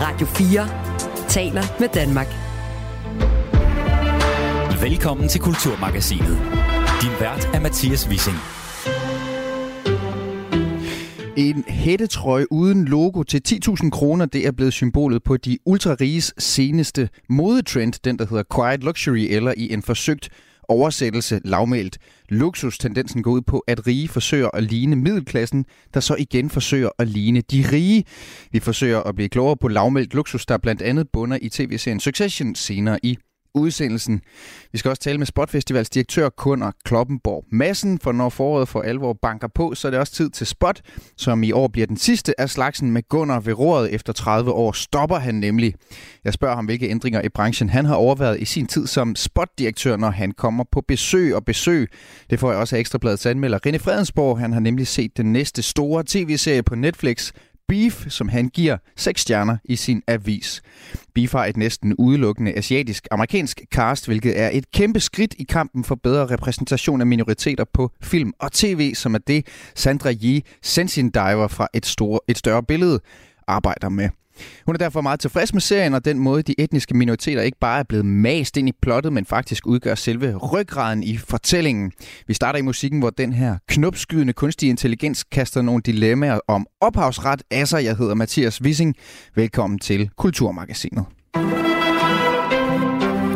Radio 4 taler med Danmark. Velkommen til Kulturmagasinet. Din vært er Mathias Wissing. En hættetrøje uden logo til 10.000 kroner, det er blevet symbolet på de ultrariges seneste modetrend, den der hedder Quiet Luxury, eller i en forsøgt oversættelse lavmælt. Luksustendensen går ud på, at rige forsøger at ligne middelklassen, der så igen forsøger at ligne de rige. Vi forsøger at blive klogere på lavmælt luksus, der blandt andet bunder i tv-serien Succession senere i udsendelsen. Vi skal også tale med Spotfestivals direktør Kunder Kloppenborg Massen, for når foråret for alvor banker på, så er det også tid til Spot, som i år bliver den sidste af slagsen med Gunnar ved roret. Efter 30 år stopper han nemlig. Jeg spørger ham, hvilke ændringer i branchen han har overvejet i sin tid som Spot-direktør, når han kommer på besøg og besøg. Det får jeg også af Ekstrabladets anmelder René Fredensborg. Han har nemlig set den næste store tv-serie på Netflix, Beef, som han giver seks stjerner i sin avis. Beef har et næsten udelukkende asiatisk-amerikansk cast, hvilket er et kæmpe skridt i kampen for bedre repræsentation af minoriteter på film og tv, som er det Sandra Yee, Sensin Diver fra et, store, et større billede, arbejder med. Hun er derfor meget tilfreds med serien og den måde, de etniske minoriteter ikke bare er blevet mast ind i plottet, men faktisk udgør selve ryggraden i fortællingen. Vi starter i musikken, hvor den her knopskydende kunstig intelligens kaster nogle dilemmaer om ophavsret Asser. Jeg hedder Mathias Wissing. Velkommen til Kulturmagasinet.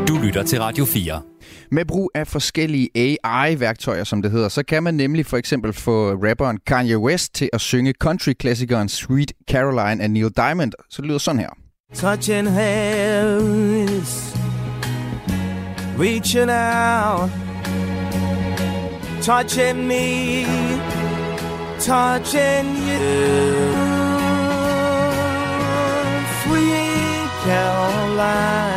Du lytter til Radio 4. Med brug af forskellige AI-værktøjer, som det hedder, så kan man nemlig for eksempel få rapperen Kanye West til at synge country-klassikeren Sweet Caroline af Neil Diamond. Så det lyder sådan her. Touching hands, reaching out, touching me, touching you. Sweet Caroline,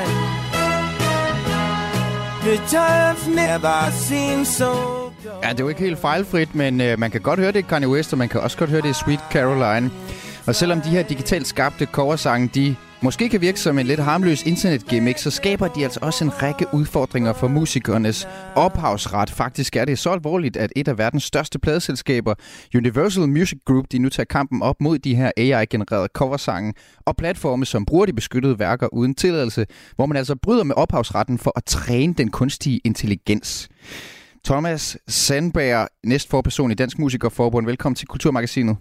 which I've never seen so Ja, det er jo ikke helt fejlfrit, men øh, man kan godt høre det i Kanye West, og man kan også godt høre det i Sweet Caroline. Og selvom de her digitalt skabte coversange, de måske kan virke som en lidt harmløs internetgimmick, så skaber de altså også en række udfordringer for musikernes ophavsret. Faktisk er det så alvorligt, at et af verdens største pladeselskaber, Universal Music Group, de nu tager kampen op mod de her AI-genererede coversange og platforme, som bruger de beskyttede værker uden tilladelse, hvor man altså bryder med ophavsretten for at træne den kunstige intelligens. Thomas Sandberg, næstforperson i Dansk Musikerforbund. Velkommen til Kulturmagasinet.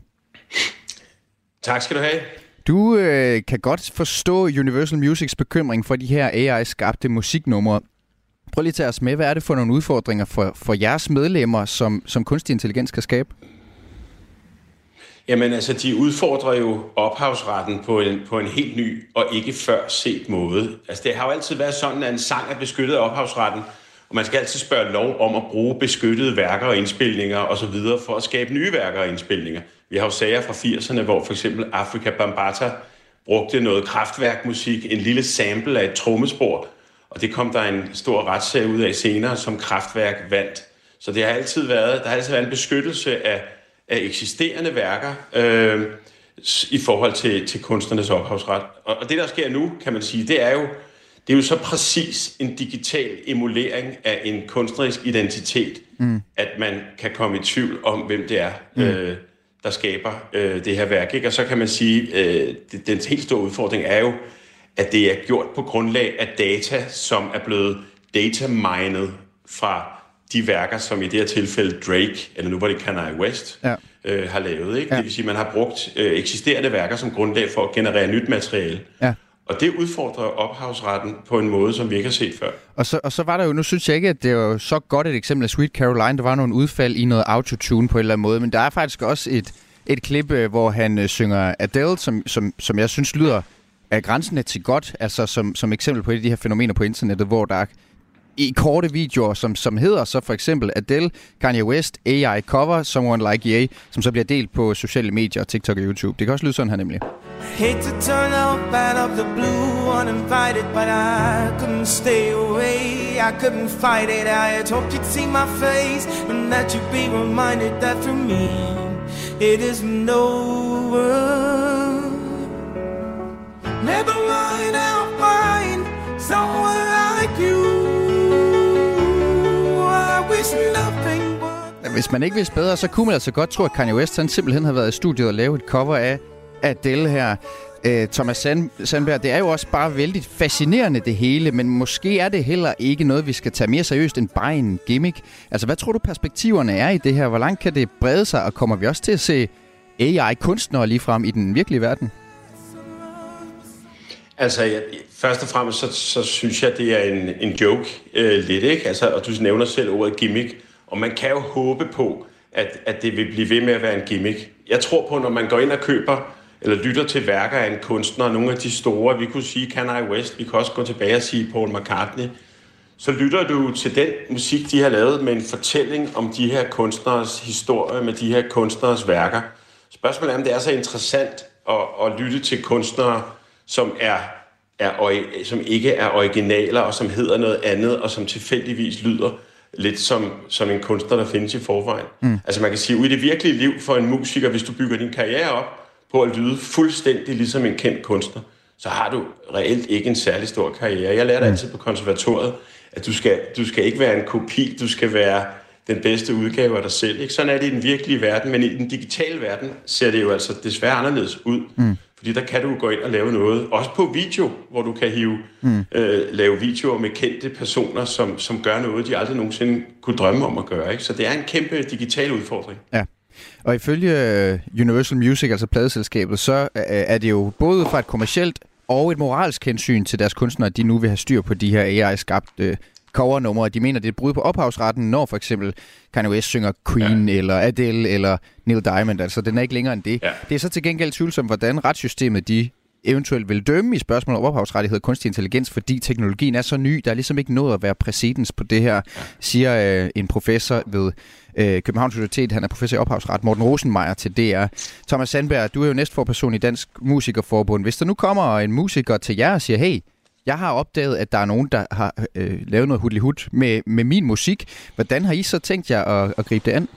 Tak skal du have. Du øh, kan godt forstå Universal Musics bekymring for de her AI-skabte musiknumre. Prøv lige at tage os med. Hvad er det for nogle udfordringer for, for jeres medlemmer, som, som kunstig intelligens kan skabe? Jamen altså, de udfordrer jo ophavsretten på en, på en helt ny og ikke før set måde. Altså, det har jo altid været sådan, at en sang er beskyttet af ophavsretten, og man skal altid spørge lov om at bruge beskyttede værker og indspilninger osv. for at skabe nye værker og indspilninger. Vi har jo sager fra 80'erne, hvor for eksempel Afrika Bambata brugte noget kraftværkmusik, en lille sample af et trommespor, og det kom der en stor retssag ud af senere, som kraftværk vandt. Så det har altid været, der har altid været en beskyttelse af, af eksisterende værker øh, i forhold til, til kunstnernes ophavsret. Og, og det, der sker nu, kan man sige, det er jo, det er jo så præcis en digital emulering af en kunstnerisk identitet, mm. at man kan komme i tvivl om, hvem det er, mm. øh, der skaber øh, det her værk. Ikke? Og så kan man sige, øh, det, den helt store udfordring er jo, at det er gjort på grundlag af data, som er blevet datamined fra de værker, som i det her tilfælde Drake, eller nu var det Kanye West, ja. øh, har lavet. Ikke? Ja. Det vil sige, at man har brugt øh, eksisterende værker som grundlag for at generere nyt materiale. Ja. Og det udfordrer ophavsretten på en måde, som vi ikke har set før. Og så, og så var der jo, nu synes jeg ikke, at det var så godt et eksempel af Sweet Caroline. Der var nogle udfald i noget autotune på en eller anden måde, men der er faktisk også et, et klip, øh, hvor han øh, synger Adele, som, som, som jeg synes lyder af grænsen til godt, altså som, som eksempel på et af de her fænomener på internettet, hvor der i korte videoer, som, som hedder så for eksempel Adele, Kanye West, AI Cover, Someone Like Ye, som så bliver delt på sociale medier, TikTok og YouTube. Det kan også lyde sådan her nemlig. Hate to turn up out of the blue uninvited, but I couldn't stay away. I couldn't fight it. I had hoped you'd see my face and that you'd be reminded that for me it isn't over. Never mind, I'll find someone like you. I wish nothing but. Hvis man ikke vidste bedre, så kunne man altså godt tro, at Kanye West han simpelthen havde været i studiet og lavet et cover af Adele her. Øh, Thomas Sand Sandberg, det er jo også bare vældig fascinerende det hele, men måske er det heller ikke noget, vi skal tage mere seriøst end bare en gimmick. Altså, hvad tror du perspektiverne er i det her? Hvor langt kan det brede sig, og kommer vi også til at se AI-kunstnere lige frem i den virkelige verden? Altså, jeg, først og fremmest, så, så synes jeg, det er en, en joke øh, lidt, ikke? Altså, og du nævner selv ordet gimmick, og man kan jo håbe på, at, at det vil blive ved med at være en gimmick. Jeg tror på, når man går ind og køber eller lytter til værker af en kunstner, nogle af de store, vi kunne sige Kanye West, vi kan også gå tilbage og sige Paul McCartney, så lytter du til den musik, de har lavet med en fortælling om de her kunstners historie, med de her kunstners værker. Spørgsmålet er, om det er så interessant at, at lytte til kunstnere, som er, er som ikke er originaler, og som hedder noget andet, og som tilfældigvis lyder lidt som, som en kunstner, der findes i forvejen. Mm. Altså man kan sige, ud i det virkelige liv for en musiker, hvis du bygger din karriere op på at lyde fuldstændig ligesom en kendt kunstner, så har du reelt ikke en særlig stor karriere. Jeg lærte mm. altid på konservatoriet, at du skal, du skal ikke være en kopi, du skal være den bedste udgave af dig selv. Ikke? Sådan er det i den virkelige verden, men i den digitale verden ser det jo altså desværre anderledes ud. Mm. Fordi der kan du gå ind og lave noget, også på video, hvor du kan hive, mm. øh, lave videoer med kendte personer, som, som gør noget, de aldrig nogensinde kunne drømme om at gøre. Ikke? Så det er en kæmpe digital udfordring. Ja. Og ifølge øh, Universal Music, altså pladeselskabet, så øh, er det jo både fra et kommercielt og et moralsk hensyn til deres kunstnere, at de nu vil have styr på de her AI-skabte covernumre. De mener, det er brud på ophavsretten, når for eksempel Kanye West synger Queen, ja. eller Adele, eller Neil Diamond. Altså, den er ikke længere end det. Ja. Det er så til gengæld tvivlsomt, hvordan retssystemet de eventuelt vil dømme i spørgsmålet om ophavsrettighed og kunstig intelligens, fordi teknologien er så ny. Der er ligesom ikke nået at være præcedens på det her, siger øh, en professor ved øh, Københavns Universitet. Han er professor i ophavsret, Morten Rosenmeier til DR. Thomas Sandberg, du er jo næstforperson i Dansk Musikerforbund. Hvis der nu kommer en musiker til jer og siger, hey, jeg har opdaget, at der er nogen, der har øh, lavet noget hudlig med, med min musik. Hvordan har I så tænkt jer at, at gribe det an?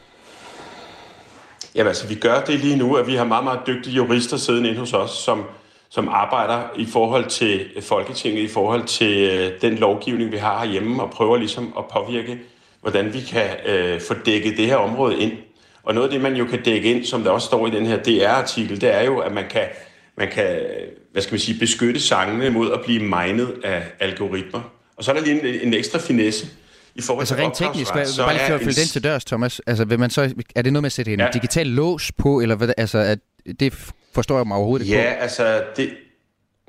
Jamen altså, vi gør det lige nu, at vi har meget, meget dygtige jurister siddende inde hos os, som, som arbejder i forhold til Folketinget, i forhold til øh, den lovgivning, vi har herhjemme, og prøver ligesom at påvirke, hvordan vi kan øh, få dækket det her område ind. Og noget af det, man jo kan dække ind, som der også står i den her DR-artikel, det er jo, at man kan, man kan hvad skal man sige, beskytte sangene mod at blive minet af algoritmer. Og så er der lige en, en ekstra finesse, i forhold altså til rent teknisk, hvad, så bare lige for at følge den til dørs, Thomas. Altså, vil man så, er det noget med at sætte en ja. digital lås på, eller hvad, altså, at det forstår jeg mig overhovedet ikke ja, på? Altså, det,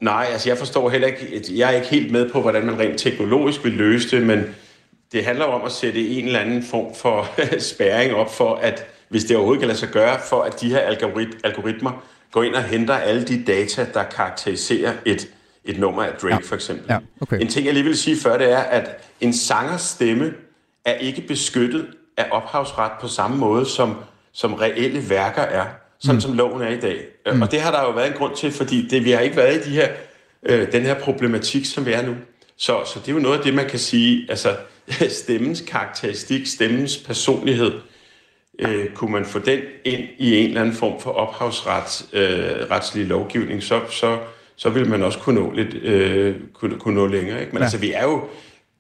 nej, altså jeg forstår heller ikke, jeg er ikke helt med på, hvordan man rent teknologisk vil løse det, men det handler om at sætte en eller anden form for spæring op for, at hvis det overhovedet kan lade sig gøre, for at de her algorit- algoritmer går ind og henter alle de data, der karakteriserer et, et nummer af Drake ja. for eksempel. Ja. Okay. En ting, jeg lige vil sige før, det er, at en sangers stemme er ikke beskyttet af ophavsret på samme måde, som, som reelle værker er, sådan mm. som loven er i dag. Mm. Og det har der jo været en grund til, fordi det, vi har ikke været i de her, øh, den her problematik, som vi er nu. Så, så det er jo noget af det, man kan sige, altså stemmens karakteristik, stemmens personlighed, øh, kunne man få den ind i en eller anden form for ophavsretslig øh, lovgivning, så, så, så vil man også kunne nå, lidt, øh, kunne, kunne nå længere. Ikke? Men ja. altså, vi er jo,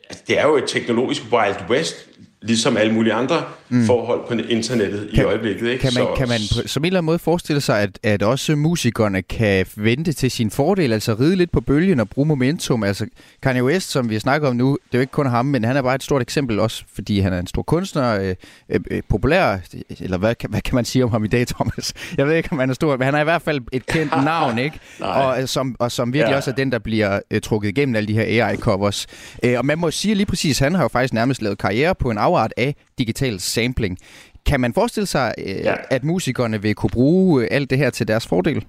altså, det er jo et teknologisk Wild West, ligesom alle mulige andre mm. forhold på internettet kan, i øjeblikket. Ikke? Kan man, så, kan man på, som en eller anden måde forestille sig, at, at også musikerne kan vente til sin fordel, altså ride lidt på bølgen og bruge momentum? Altså Kanye West, som vi snakker om nu, det er jo ikke kun ham, men han er bare et stort eksempel også, fordi han er en stor kunstner, øh, øh, øh populær, eller hvad, hvad kan man sige om ham i dag, Thomas? Jeg ved ikke, om han er stor, men han er i hvert fald et kendt navn, ikke? og, øh, som, og som virkelig ja. også er den, der bliver øh, trukket igennem alle de her AI-covers. Øh, og man må sige lige præcis, han har jo faktisk nærmest lavet karriere på en afart af digital sampling. Kan man forestille sig, øh, ja. at musikerne vil kunne bruge øh, alt det her til deres fordel?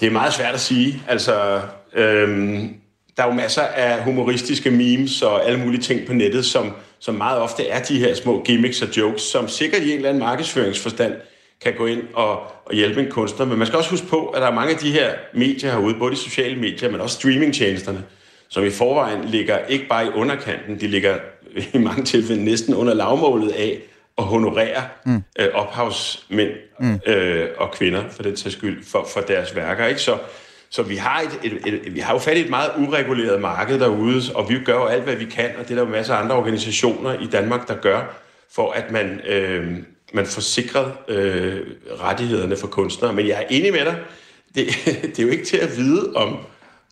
Det er meget svært at sige. Altså, øhm, der er jo masser af humoristiske memes og alle mulige ting på nettet, som, som meget ofte er de her små gimmicks og jokes, som sikkert i en eller anden markedsføringsforstand kan gå ind og, og hjælpe en kunstner. Men man skal også huske på, at der er mange af de her medier herude, både de sociale medier, men også streamingtjenesterne, som i forvejen ligger ikke bare i underkanten, de ligger i mange tilfælde næsten under lavmålet af at honorere mm. øh, ophavsmænd mm. øh, og kvinder, for den sags skyld, for, for deres værker. Ikke? Så, så vi har, et, et, et, vi har jo fat i et meget ureguleret marked derude, og vi gør jo alt, hvad vi kan, og det er der jo masser af andre organisationer i Danmark, der gør, for at man, øh, man får sikret øh, rettighederne for kunstnere. Men jeg er enig med dig, det, det er jo ikke til at vide, om,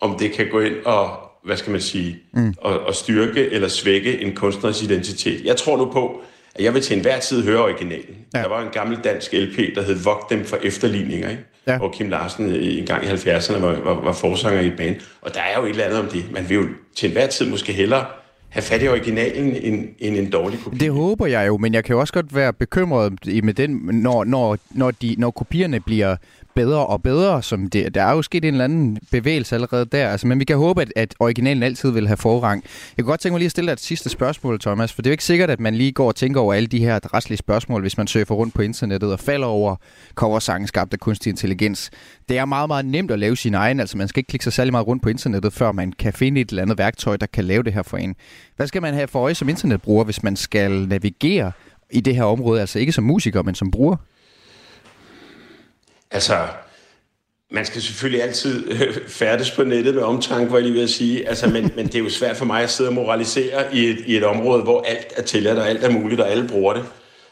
om det kan gå ind og, hvad skal man sige, mm. og, og styrke eller svække en kunstners identitet. Jeg tror nu på, at jeg vil til enhver tid høre originalen. Ja. Der var en gammel dansk LP, der hed Vogt dem for efterligninger, ikke? Ja. hvor Kim Larsen en gang i 70'erne var, var, var forsanger i et band. Og der er jo et eller andet om det. Man vil jo til enhver tid måske hellere have fat i originalen end, end en dårlig kopi. Det håber jeg jo, men jeg kan jo også godt være bekymret med den, når, når, når, de, når kopierne bliver bedre og bedre. Som det, der er jo sket en eller anden bevægelse allerede der. Altså, men vi kan håbe, at, at originalen altid vil have forrang. Jeg kunne godt tænke mig lige at stille dig et sidste spørgsmål, Thomas, for det er jo ikke sikkert, at man lige går og tænker over alle de her retslige spørgsmål, hvis man søger rundt på internettet og falder over coversangen skabt af kunstig intelligens. Det er meget, meget nemt at lave sin egen. Altså, man skal ikke klikke sig særlig meget rundt på internettet, før man kan finde et eller andet værktøj, der kan lave det her for en. Hvad skal man have for øje som internetbruger, hvis man skal navigere i det her område? Altså ikke som musiker, men som bruger? Altså, man skal selvfølgelig altid øh, færdes på nettet med omtanke, hvor jeg lige vil sige. Altså, men, men det er jo svært for mig at sidde og moralisere i et, i et område, hvor alt er tilladt, og alt er muligt, og alle bruger det.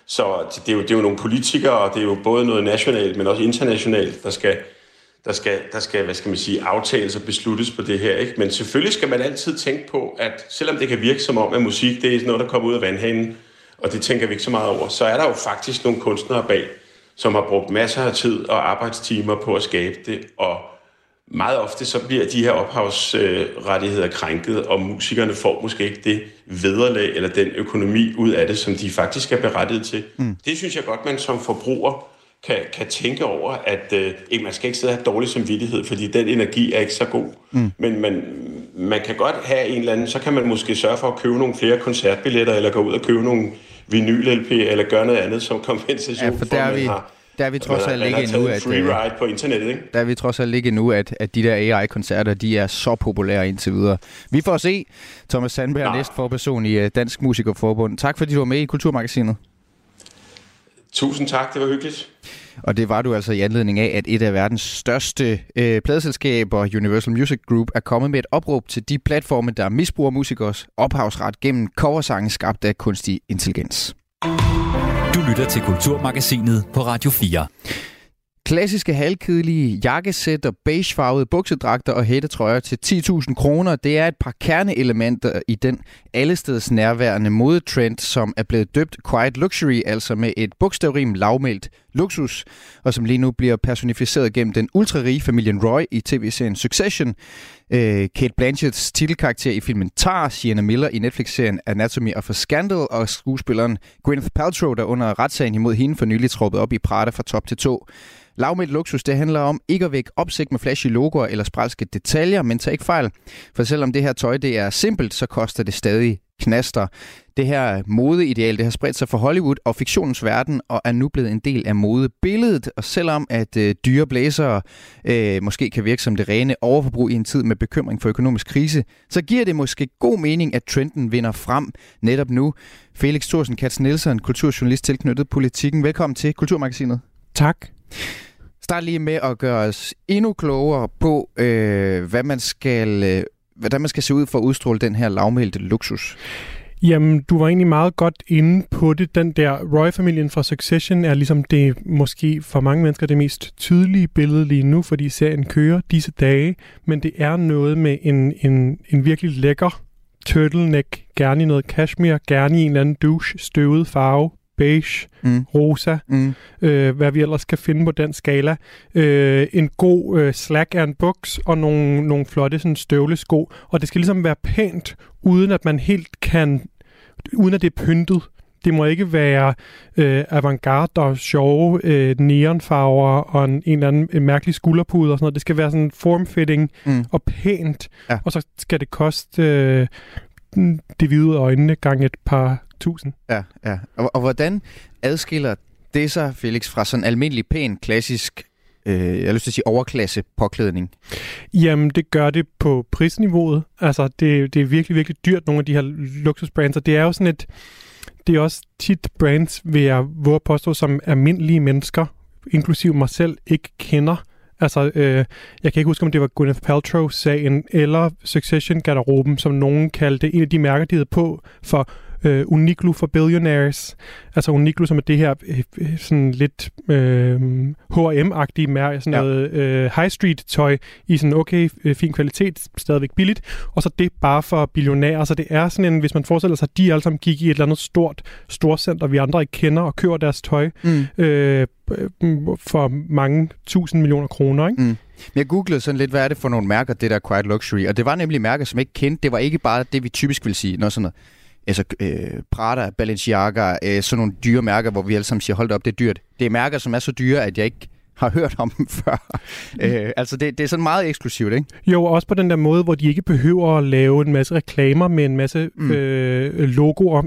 Så det er, jo, det er jo nogle politikere, og det er jo både noget nationalt, men også internationalt, der skal, der skal, der skal hvad skal man sige, aftales og besluttes på det her. Ikke? Men selvfølgelig skal man altid tænke på, at selvom det kan virke som om, at musik det er noget, der kommer ud af vandhanen, og det tænker vi ikke så meget over, så er der jo faktisk nogle kunstnere bag, som har brugt masser af tid og arbejdstimer på at skabe det, og meget ofte så bliver de her ophavsrettigheder krænket, og musikerne får måske ikke det vederlag eller den økonomi ud af det, som de faktisk er berettiget til. Mm. Det synes jeg godt, man som forbruger kan, kan tænke over, at øh, ikke, man skal ikke sidde og have dårlig samvittighed, fordi den energi er ikke så god. Mm. Men man, man kan godt have en eller anden, så kan man måske sørge for at købe nogle flere koncertbilletter, eller gå ud og købe nogle vinyl-LP, eller gøre noget andet som kompensation ja, for, der for at man vi... har der er vi trods alt ikke endnu, at... Free øh, ride på internettet, ikke? Der er vi trods alt ikke endnu, at, at de der AI-koncerter, de er så populære indtil videre. Vi får se. Thomas Sandberg, næstforperson i øh, Dansk Musikerforbund. Tak fordi du var med i Kulturmagasinet. Tusind tak, det var hyggeligt. Og det var du altså i anledning af, at et af verdens største øh, pladeselskaber, Universal Music Group, er kommet med et opråb til de platforme, der misbruger musikers ophavsret gennem coversange skabt af kunstig intelligens. Du lytter til Kulturmagasinet på Radio 4. Klassiske halvkedelige jakkesæt og beigefarvede buksedragter og hættetrøjer til 10.000 kroner, det er et par kerneelementer i den allesteds nærværende modetrend, som er blevet døbt Quiet Luxury, altså med et bogstavrim lavmældt luksus, og som lige nu bliver personificeret gennem den ultrarige familien Roy i tv-serien Succession. Øh, Kate Blanchetts titelkarakter i filmen Tar, Sienna Miller i Netflix-serien Anatomy of a Scandal, og skuespilleren Gwyneth Paltrow, der under retssagen imod hende for nylig troppet op i Prada fra top til to. Lavmældt luksus, det handler om ikke at vække opsigt med flashy logoer eller spralske detaljer, men tag ikke fejl. For selvom det her tøj det er simpelt, så koster det stadig knaster. Det her modeideal, det har spredt sig fra Hollywood og fiktionens verden, og er nu blevet en del af modebilledet. Og selvom at øh, dyre blæsere øh, måske kan virke som det rene overforbrug i en tid med bekymring for økonomisk krise, så giver det måske god mening, at trenden vinder frem netop nu. Felix Thorsen Katz Nielsen, kulturjournalist tilknyttet politikken. Velkommen til Kulturmagasinet. Tak. Start lige med at gøre os endnu klogere på, øh, hvad man skal... Øh, hvordan man skal se ud for at udstråle den her lavmælte luksus? Jamen, du var egentlig meget godt inde på det. Den der Roy-familien fra Succession er ligesom det, måske for mange mennesker, det mest tydelige billede lige nu, fordi serien kører disse dage. Men det er noget med en, en, en virkelig lækker turtleneck, gerne i noget cashmere, gerne i en eller anden douche, støvet farve, beige, mm. rosa, mm. Øh, hvad vi ellers kan finde på den skala. Øh, en god øh, slack af en buks og nogle, nogle flotte sådan, støvlesko. Og det skal ligesom være pænt, uden at man helt kan, uden at det er pyntet. Det må ikke være øh, avantgarde og sjove øh, neonfarver og en, en eller anden en mærkelig skulderpude og sådan noget. Det skal være sådan formfitting mm. og pænt. Ja. Og så skal det koste øh, det hvide øjnene gang et par tusind. Ja, ja. Og, og hvordan adskiller det sig, Felix, fra sådan almindelig pæn, klassisk øh, jeg har lyst til at sige overklasse påklædning? Jamen, det gør det på prisniveauet. Altså, det, det er virkelig, virkelig dyrt, nogle af de her luksusbrands, og det er jo sådan et, det er også tit brands, vil jeg våge påstå, som almindelige mennesker, inklusiv mig selv, ikke kender. Altså, øh, jeg kan ikke huske, om det var Gwyneth Paltrow-sagen eller Succession-garderoben, som nogen kaldte en af de mærker, de havde på for øh, Uniqlo for Billionaires. Altså Uniqlo, som er det her øh, øh sådan lidt øh, H&M-agtige mærke, sådan ja. noget øh, high street tøj i sådan okay, øh, fin kvalitet, stadigvæk billigt, og så det bare for billionærer. Så det er sådan en, hvis man forestiller sig, at de alle sammen gik i et eller andet stort storcenter, vi andre ikke kender, og køber deres tøj mm. øh, for mange tusind millioner kroner, ikke? Mm. Jeg googlede sådan lidt, hvad er det for nogle mærker, det der Quiet Luxury, og det var nemlig mærker, som ikke kendte. Det var ikke bare det, vi typisk vil sige, noget sådan noget. Altså øh, Prada, Balenciaga, øh, sådan nogle dyre mærker, hvor vi alle sammen siger, hold op, det er dyrt. Det er mærker, som er så dyre, at jeg ikke har hørt om dem før. øh, altså, det, det er sådan meget eksklusivt, ikke? Jo, også på den der måde, hvor de ikke behøver at lave en masse reklamer med en masse mm. øh, logoer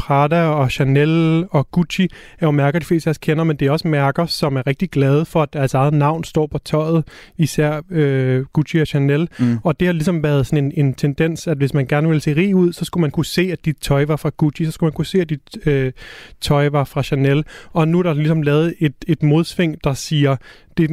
Prada og Chanel og Gucci er jo mærker, de fleste af os kender, men det er også mærker, som er rigtig glade for, at deres eget navn står på tøjet, især øh, Gucci og Chanel. Mm. Og det har ligesom været sådan en, en tendens, at hvis man gerne ville se rig ud, så skulle man kunne se, at dit tøj var fra Gucci, så skulle man kunne se, at dit øh, tøj var fra Chanel. Og nu er der ligesom lavet et, et modsving, der siger, det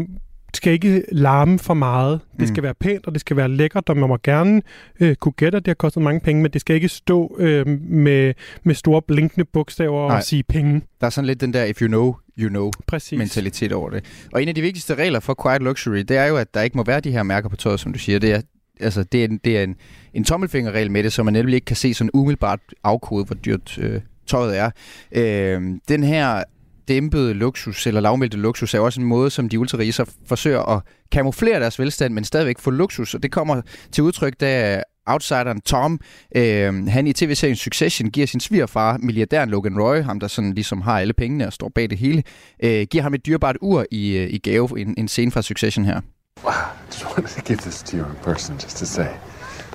skal ikke larme for meget. Det mm. skal være pænt, og det skal være lækkert, og man må gerne øh, kunne gætte, at det har kostet mange penge, men det skal ikke stå øh, med, med store blinkende bogstaver Nej. og sige penge. Der er sådan lidt den der, if you know, you know Præcis. mentalitet over det. Og en af de vigtigste regler for Quiet Luxury, det er jo, at der ikke må være de her mærker på tøjet, som du siger. Det er, altså, det er, en, det er en, en tommelfingerregel med det, så man nemlig ikke kan se sådan umiddelbart afkode, hvor dyrt øh, tøjet er. Øh, den her dæmpede luksus eller lavmælte luksus er også en måde, som de ultrarige så forsøger at kamuflere deres velstand, men stadigvæk få luksus. Og det kommer til udtryk, da outsideren Tom, øh, han i tv-serien Succession giver sin svigerfar, milliardæren Logan Roy, ham der sådan ligesom har alle pengene og står bag det hele, øh, giver ham et dyrbart ur i, øh, i gave, en, en scene fra Succession her. Wow, I just wanted to give this to you in person just to say,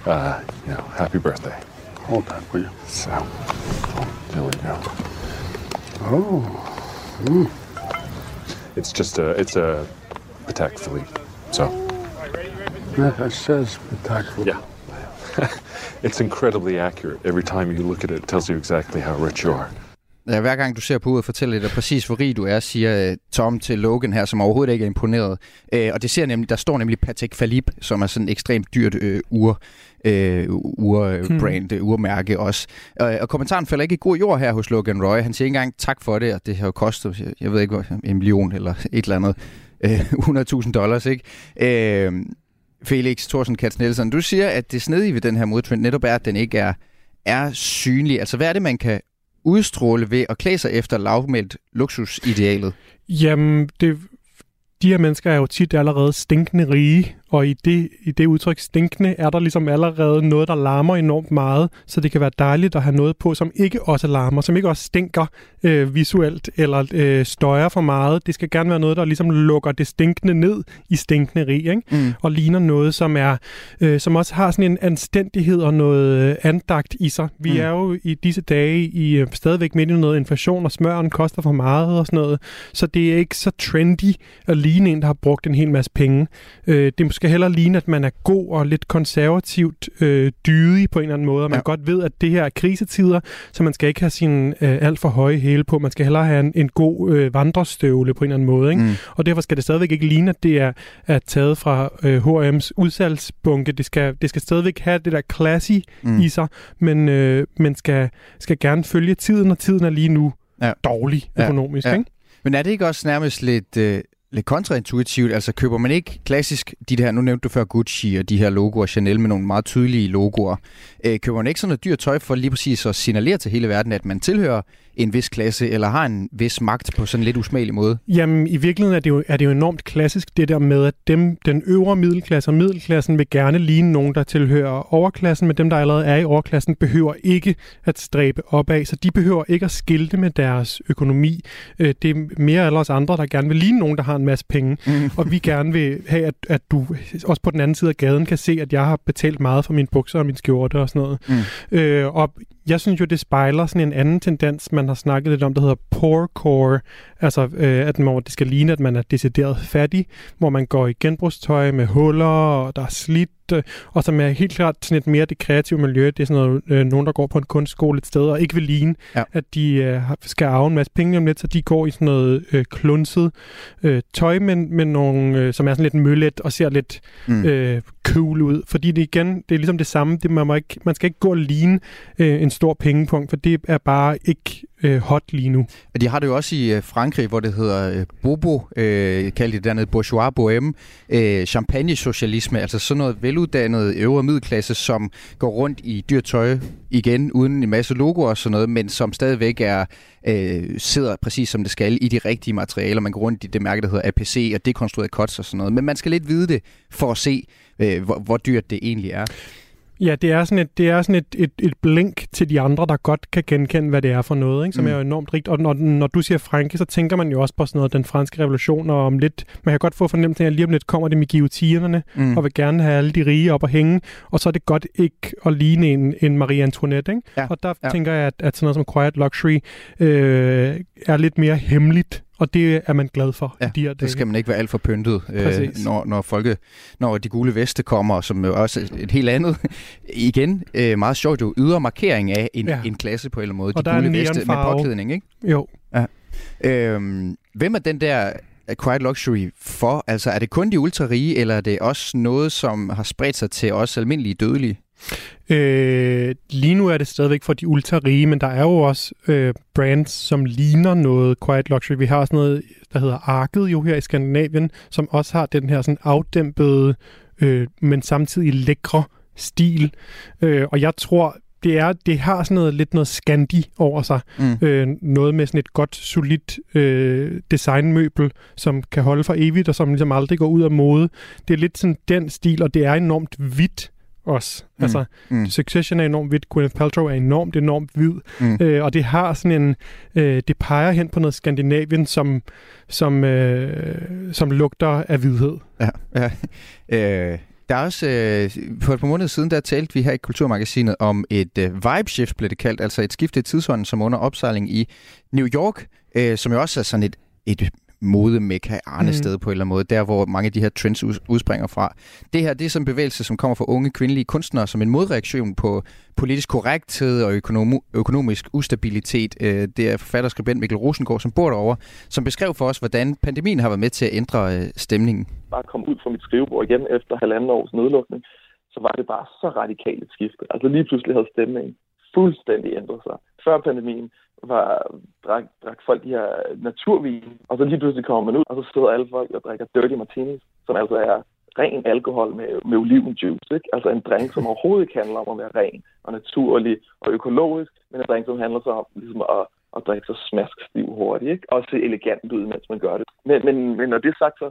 uh, you know, happy birthday. Hold that, will you? So, there we go. Oh. Mm. It's just a, it's a Patek Philippe. So. Yeah, it says Patek Philippe. Yeah. it's incredibly accurate. Every time you look at it, it tells you exactly how rich you are. Ja, hver gang du ser på uret, fortæller det dig præcis, hvor rig du er, siger uh, Tom til Logan her, som overhovedet ikke er imponeret. Uh, og det ser nemlig, der står nemlig Patek Philippe, som er sådan et ekstremt dyrt uh, ur, uh, urbrand, hmm. urmærke også. Uh, og kommentaren falder ikke i god jord her hos Logan Roy. Han siger ikke engang tak for det, og det har jo kostet, jeg ved ikke, en million eller et eller andet, uh, 100.000 dollars, ikke? Uh, Felix Thorsen Katz Nielsen, du siger, at det snedige ved den her modtrend netop er, at den ikke er, er synlig. Altså, hvad er det, man kan udstråle ved at klæde sig efter lavmældt luksusidealet? Jamen, det, de her mennesker er jo tit allerede stinkende rige, og i det, i det udtryk stinkende er der ligesom allerede noget, der larmer enormt meget, så det kan være dejligt at have noget på, som ikke også larmer, som ikke også stinker øh, visuelt eller øh, støjer for meget. Det skal gerne være noget, der ligesom lukker det stinkende ned i stinkende rig, ikke? Mm. og ligner noget, som er øh, som også har sådan en anstændighed og noget øh, andagt i sig. Vi mm. er jo i disse dage i øh, stadigvæk midt i noget inflation, og smøren koster for meget og sådan noget, så det er ikke så trendy at ligne en, der har brugt en hel masse penge. Øh, det er skal hellere ligne, at man er god og lidt konservativt øh, dydig på en eller anden måde, og man ja. godt ved, at det her er krisetider, så man skal ikke have sin øh, alt for høje hæle på. Man skal hellere have en, en god øh, vandrestøvle på en eller anden måde. Ikke? Mm. Og derfor skal det stadigvæk ikke ligne, at det er, er taget fra øh, H&M's udsalgsbunke. Det skal, det skal stadigvæk have det der classy mm. i sig, men, øh, men skal, skal gerne følge tiden, og tiden er lige nu ja. dårlig økonomisk. Ja. Ikke? Men er det ikke også nærmest lidt... Øh lidt kontraintuitivt. Altså køber man ikke klassisk de der, nu nævnte du før Gucci og de her logoer, Chanel med nogle meget tydelige logoer. Øh, køber man ikke sådan noget dyrt tøj for lige præcis at signalere til hele verden, at man tilhører en vis klasse, eller har en vis magt på sådan en lidt usmagelig måde? Jamen, i virkeligheden er det, jo, er det jo enormt klassisk, det der med, at dem, den øvre middelklasse og middelklassen vil gerne ligne nogen, der tilhører overklassen, men dem, der allerede er i overklassen, behøver ikke at stræbe opad, så de behøver ikke at skilte med deres økonomi. Øh, det er mere eller andre, der gerne vil ligne nogen, der har en masse penge, mm. og vi gerne vil have, at, at du også på den anden side af gaden kan se, at jeg har betalt meget for mine bukser og min skjorte og sådan noget. Mm. Øh, og jeg synes jo, det spejler sådan en anden tendens, man har snakket lidt om, der hedder poor core. Altså, øh, at man, det skal ligne, at man er decideret fattig, hvor man går i genbrugstøj med huller, og der er slidt, øh, og som er helt klart sådan et mere det kreative miljø. Det er sådan noget, øh, nogen, der går på en kunstskole et sted, og ikke vil ligne, ja. at de øh, skal arve en masse penge om lidt, så de går i sådan noget øh, klunset øh, tøj, men, men nogle, øh, som er sådan lidt møllet og ser lidt mm. øh, cool ud. Fordi det igen, det er ligesom det samme. Det, man, må ikke, man skal ikke gå og ligne øh, en stor pengepunkt, for det er bare ikke øh, hot lige nu. De har det jo også i øh, Frankrig, hvor det hedder øh, Bobo, øh, kaldt det dernede bourgeois bohème, øh, champagne-socialisme, altså sådan noget veluddannet øvre middelklasse, som går rundt i dyrt tøj igen, uden en masse logoer og sådan noget, men som stadigvæk er øh, sidder præcis som det skal i de rigtige materialer. Man går rundt i det mærke, der hedder APC og dekonstrueret cuts og sådan noget. Men man skal lidt vide det for at se, øh, hvor, hvor dyrt det egentlig er. Ja, det er sådan, et, det er sådan et, et, et blink til de andre, der godt kan genkende, hvad det er for noget, ikke? som mm. er jo enormt rigt. Og når, når du siger Franke, så tænker man jo også på sådan noget, den franske revolution, og om lidt, man kan godt få fornemmelsen af, at lige om lidt kommer det med guillotinerne, mm. og vil gerne have alle de rige op at hænge, og så er det godt ikke at ligne en, en Marie Antoinette. Ikke? Ja. Og der Ja. tænker jeg, at, at sådan noget som Quiet Luxury øh, er lidt mere hemmeligt, og det er man glad for Ja, i de her det dage. skal man ikke være alt for pyntet, øh, når, når, folke, når de gule veste kommer, som jo også et helt andet, igen, øh, meget sjovt jo, ydre markering af en, Ja. ja. en klasse på en eller anden måde. Og de der er gule veste med påklædning, ikke? Jo. Øhm, hvem er den der Quiet Luxury for? Altså, er det kun de ultra rige, eller er det også noget, som har spredt sig til os almindelige dødelige? Øh, lige nu er det stadigvæk for de ultra rige, men der er jo også øh, brands, som ligner noget quiet luxury. Vi har også noget, der hedder Arket jo her i Skandinavien, som også har den her sådan afdæmpede, øh, men samtidig lækre stil. Øh, og jeg tror, det, er, det har sådan noget, lidt noget skandi over sig. Mm. Øh, noget med sådan et godt, solidt øh, designmøbel, som kan holde for evigt, og som ligesom aldrig går ud af mode. Det er lidt sådan den stil, og det er enormt hvidt også. Mm. Altså, Mm. Succession er enormt hvidt, Gwyneth Paltrow er enormt, enormt hvid, Mm. øh, og det har sådan en, øh, det peger hen på noget Skandinavien, som, som, øh, som lugter af hvidhed. Ja, ja. Øh, der er også, øh, for et par måneder siden, der talte vi her i Kulturmagasinet om et øh, vibe shift, blev det kaldt, altså et skifte i tidsånden, som er under opsejling i New York, øh, som jo også er sådan et, et modemekka arnested mm. på en eller anden måde, der hvor mange af de her trends ud, udspringer fra. Det her, det er sådan en bevægelse, som kommer fra unge kvindelige kunstnere, som en modreaktion på politisk korrekthed og økonom- økonomisk ustabilitet. Øh, det er forfatter og skribent Mikkel Rosengård, som bor derovre, som beskrev for os, hvordan pandemien har været med til at ændre øh, stemningen. bare kom ud fra mit skrivebord igen efter halvanden års nedlukning, så var det bare så radikalt et skifte. Altså lige pludselig havde stemningen fuldstændig ændret sig. Før pandemien var, drak, drak folk de her naturvin, og så lige pludselig kommer man ud, og så sidder alle folk og drikker dirty martinis, som altså er ren alkohol med, med olivenjuice. Ikke? Altså en drink, som overhovedet ikke handler om at være ren og naturlig og økologisk, men en drink, som handler så om ligesom at, at drikke så smask stiv hurtigt, ikke? og se elegant ud, mens man gør det. Men, men, men når det er sagt, så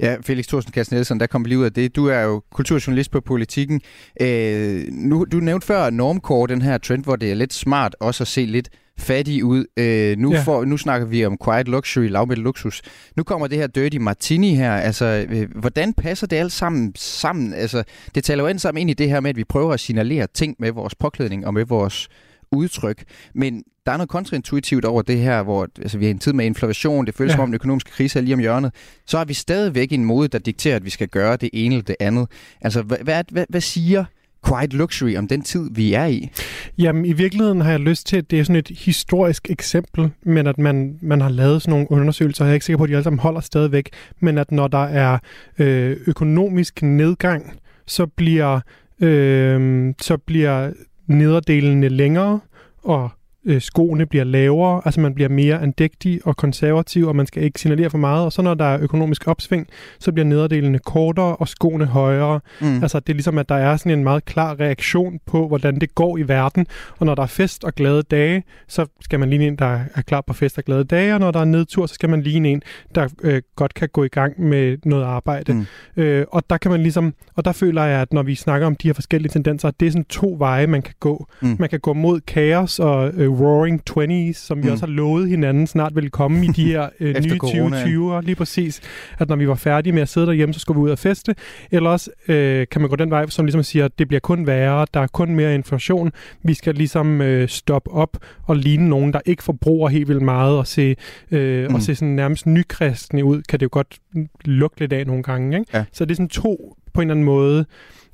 Ja, Felix Thorsen Kassen Nielsen, der kom lige ud af det. Du er jo kulturjournalist på Politikken. Øh, nu, du nævnte før normcore, den her trend, hvor det er lidt smart også at se lidt fattig ud. Øh, nu, Ja. for, nu snakker vi om quiet luxury, lavmættet luksus. Nu kommer det her dirty martini her. Altså, øh, hvordan passer det alt sammen sammen? Altså, det taler jo alt sammen ind i det her med, at vi prøver at signalere ting med vores påklædning og med vores udtryk. Men der er noget kontraintuitivt over det her, hvor altså, vi har en tid med inflation, det føles Ja. som om den økonomiske krise er lige om hjørnet. Så har vi stadigvæk en mode, der dikterer, at vi skal gøre det ene eller det andet. Altså, hvad, hvad, hvad, hvad siger quiet luxury om den tid, vi er i? Jamen, i virkeligheden har jeg lyst til, at det er sådan et historisk eksempel, men at man, man har lavet sådan nogle undersøgelser, jeg er ikke sikker på, at de alle sammen holder stadigvæk, men at når der er øh, økonomisk nedgang, så bliver, øh, så bliver nederdelene længere, og øh, skoene bliver lavere, altså man bliver mere andægtig og konservativ, og man skal ikke signalere for meget, og så når der er økonomisk opsving, så bliver nederdelene kortere og skoene højere. Mm. Altså det er ligesom, at der er sådan en meget klar reaktion på, hvordan det går i verden, og når der er fest og glade dage, så skal man ligne en, der er klar på fest og glade dage, og når der er nedtur, så skal man ligne en, der øh, godt kan gå i gang med noget arbejde. Mm. Øh, og der kan man ligesom, og der føler jeg, at når vi snakker om de her forskellige tendenser, det er sådan to veje, man kan gå. Mm. Man kan gå mod kaos og øh, roaring 20s, som vi Mm. også har lovet hinanden snart vil komme i de her øh, nye coronaen. 2020'er, lige præcis. At når vi var færdige med at sidde derhjemme, så skulle vi ud og feste. Eller også øh, kan man gå den vej, som ligesom siger, at det bliver kun værre, der er kun mere inflation. Vi skal ligesom øh, stoppe op og ligne nogen, der ikke forbruger helt vildt meget og se, øh, Mm. og se sådan nærmest nykristne ud, kan det jo godt lugte lidt af nogle gange. Ikke? Ja. Så det er sådan to på en eller anden måde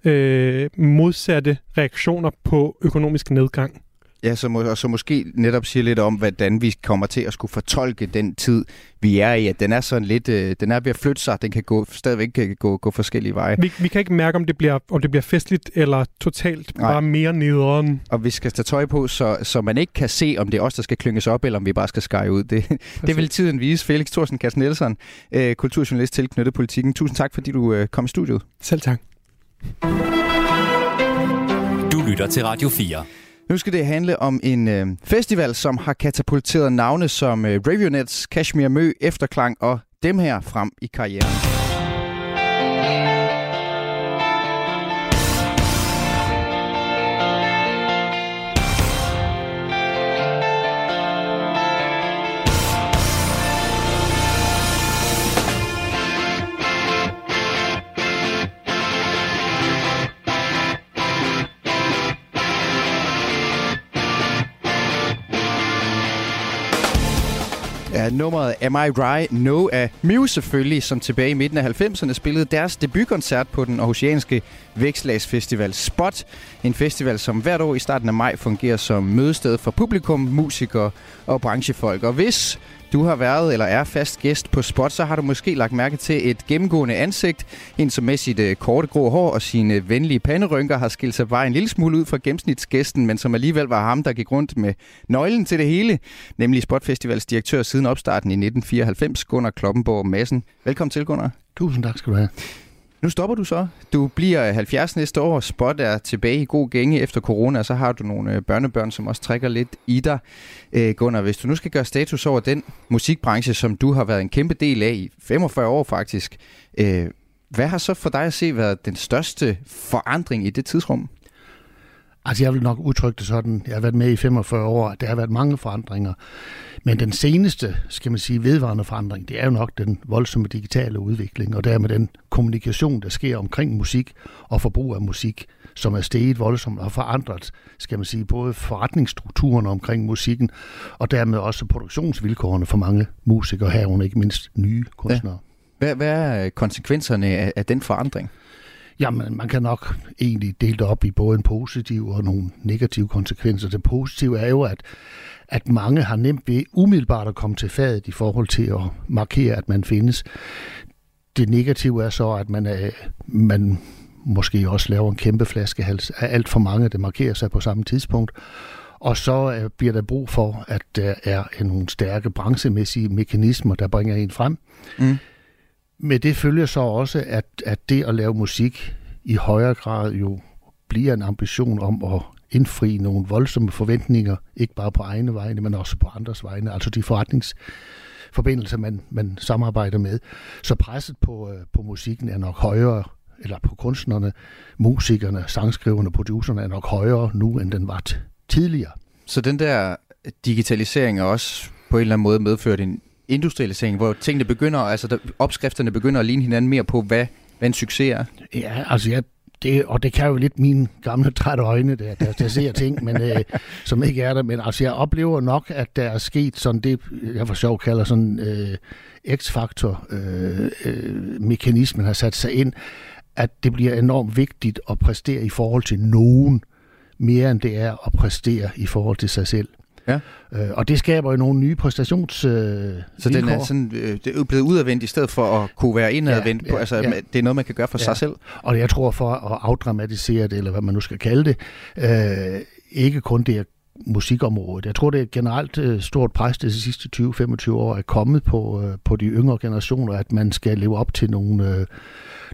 øh, modsatte reaktioner på økonomisk nedgang. Ja, så, må, og så måske netop sige lidt om, hvordan vi kommer til at skulle fortolke den tid, vi er i. At den er sådan lidt, øh, den er ved at flytte sig, den kan gå, stadigvæk kan gå, gå forskellige veje. Vi, vi kan ikke mærke, om det bliver, om det bliver festligt eller totalt Nej. bare mere nederen. Og vi skal tage tøj på, så, så man ikke kan se, om det er os, der skal klynges op, eller om vi bare skal skære ud. Det, det vil tiden vise. Felix Thorsen Kassen Nielsen, øh, kulturjournalist tilknyttet politikken. Tusind tak, fordi du øh, kom i studiet. Selv tak. Du lytter til Radio 4. Nu skal det handle om en øh, festival, som har katapulteret navne som øh, Ravionets, Kashmir Mø, Efterklang og dem her frem i karrieren. Ja, nummeret Am I Right? No af Mew selvfølgelig, som tilbage i midten af 90'erne spillede deres debutkoncert på den aarhusianske Vækslagsfestival Spot. En festival, som hvert år i starten af maj fungerer som mødested for publikum, musikere og branchefolk. Og hvis du har været eller er fast gæst på Spot, så har du måske lagt mærke til et gennemgående ansigt. En som med sit øh, korte grå hår og sine venlige panderynker har skilt sig bare en lille smule ud fra gennemsnitsgæsten, men som alligevel var ham, der gik rundt med nøglen til det hele, nemlig Spot Festivals direktør siden opstarten i 1994, Gunnar Kloppenborg Madsen. Velkommen til, Gunnar. Tusind tak skal du have. Nu stopper du så. Du bliver 70 næste år. Spot er tilbage i god gænge efter corona, og så har du nogle øh, børnebørn, som også trækker lidt i dig. Øh, Gunnar, hvis du nu skal gøre status over den musikbranche, som du har været en kæmpe del af i 45 år faktisk, øh, hvad har så for dig at se været den største forandring i det tidsrum? Altså jeg vil nok udtrykke det sådan, jeg har været med i 45 år, der har været mange forandringer, men den seneste, skal man sige, vedvarende forandring, det er jo nok den voldsomme digitale udvikling, og dermed den kommunikation, der sker omkring musik og forbrug af musik, som er steget voldsomt og forandret, skal man sige, både forretningsstrukturen omkring musikken, og dermed også produktionsvilkårene for mange musikere herunder, ikke mindst nye kunstnere. Ja. Hvad, hvad er konsekvenserne af, af den forandring? Jamen, man kan nok egentlig dele det op i både en positiv og nogle negative konsekvenser. Det positive er jo, at, at mange har nemt ved umiddelbart at komme til fadet i forhold til at markere, at man findes. Det negative er så, at man, er, man måske også laver en kæmpe flaskehals af alt for mange, der markerer sig på samme tidspunkt. Og så øh, bliver der brug for, at der er nogle stærke branchemæssige mekanismer, der bringer en frem. Mm. Med det følger så også, at, at det at lave musik i højere grad jo bliver en ambition om at indfri nogle voldsomme forventninger, ikke bare på egne vegne, men også på andres vegne, altså de forretningsforbindelser, man, man samarbejder med. Så presset på, øh, på musikken er nok højere, eller på kunstnerne, musikerne, sangskriverne, producerne er nok højere nu, end den var tidligere. Så den der digitalisering er også på en eller anden måde medført en industrialisering, hvor tingene begynder, altså der, opskrifterne begynder at ligne hinanden mere på, hvad, hvad en succes er? Ja, altså jeg, det, og det kan jo lidt mine gamle trætte øjne, der, der, der ser ting, men, øh, som ikke er der. Men altså jeg oplever nok, at der er sket sådan det, jeg for sjov kalder sådan øh, X-faktor øh, øh, mekanismen har sat sig ind, at det bliver enormt vigtigt at præstere i forhold til nogen, mere end det er at præstere i forhold til sig selv. Ja. Øh, og det skaber jo nogle nye præstations øh, Så den er sådan, øh, det er blevet udadvendt i stedet for at kunne være indadvendt. Ja, ja, altså, ja. Det er noget, man kan gøre for ja. sig selv. Og jeg tror for at afdramatisere det, eller hvad man nu skal kalde det, øh, ikke kun det musikområdet. Jeg tror, det er et generelt øh, stort pres de sidste 20-25 år er kommet på, øh, på de yngre generationer, at man skal leve op til nogle, øh,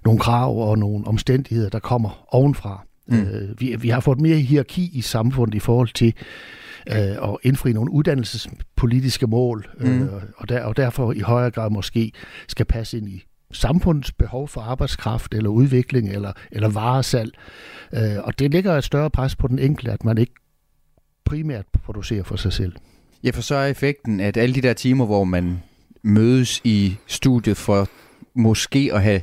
nogle krav og nogle omstændigheder, der kommer ovenfra. Mm. Øh, vi, vi har fået mere hierarki i samfundet i forhold til øh, og indfri nogle uddannelsespolitiske mål, øh, mm. og, der, og derfor i højere grad måske skal passe ind i samfundets behov for arbejdskraft eller udvikling eller, eller varesalg. Øh, og det ligger et større pres på den enkelte, at man ikke primært producerer for sig selv. Ja, for så er effekten, at alle de der timer, hvor man mødes i studiet for måske at have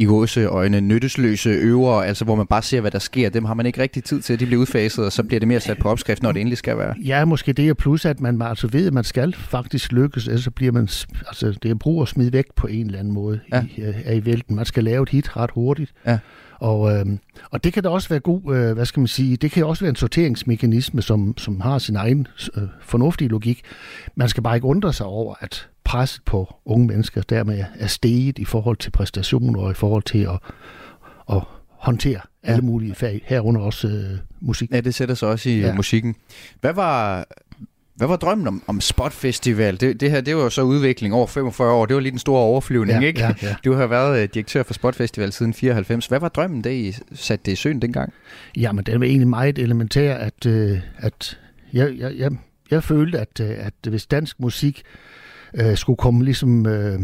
i gåseøjne nyttesløse øver, altså hvor man bare ser, hvad der sker. Dem har man ikke rigtig tid til. De bliver udfaset, og så bliver det mere sat på opskrift, når det endelig skal være. Ja, måske det er plus, at man altså ved, at man skal faktisk lykkes, ellers så bliver man, altså det er brug at smide væk på en eller anden måde ja. i, er i vælten. Man skal lave et hit ret hurtigt. Ja. Og, øh, og det kan da også være god, øh, hvad skal man sige, det kan også være en sorteringsmekanisme, som, som har sin egen øh, fornuftige logik. Man skal bare ikke undre sig over, at presset på unge mennesker dermed er steget i forhold til præstationer og i forhold til at, at håndtere alle mulige fag, herunder også øh, musik. Ja, det sætter sig også i ja. musikken. Hvad var, hvad var drømmen om, om Spot Festival? Det, det her det var jo så udvikling over 45 år. Det var lige den store overflyvning, Ja, ikke? ja, ja. Du har været øh, direktør for Spot Festival siden 94. Hvad var drømmen, da I satte det i søen dengang? Jamen, den var egentlig meget elementær, at, øh, at jeg, jeg, jeg, jeg følte, at, øh, at hvis dansk musik øh, skulle komme ligesom... Øh,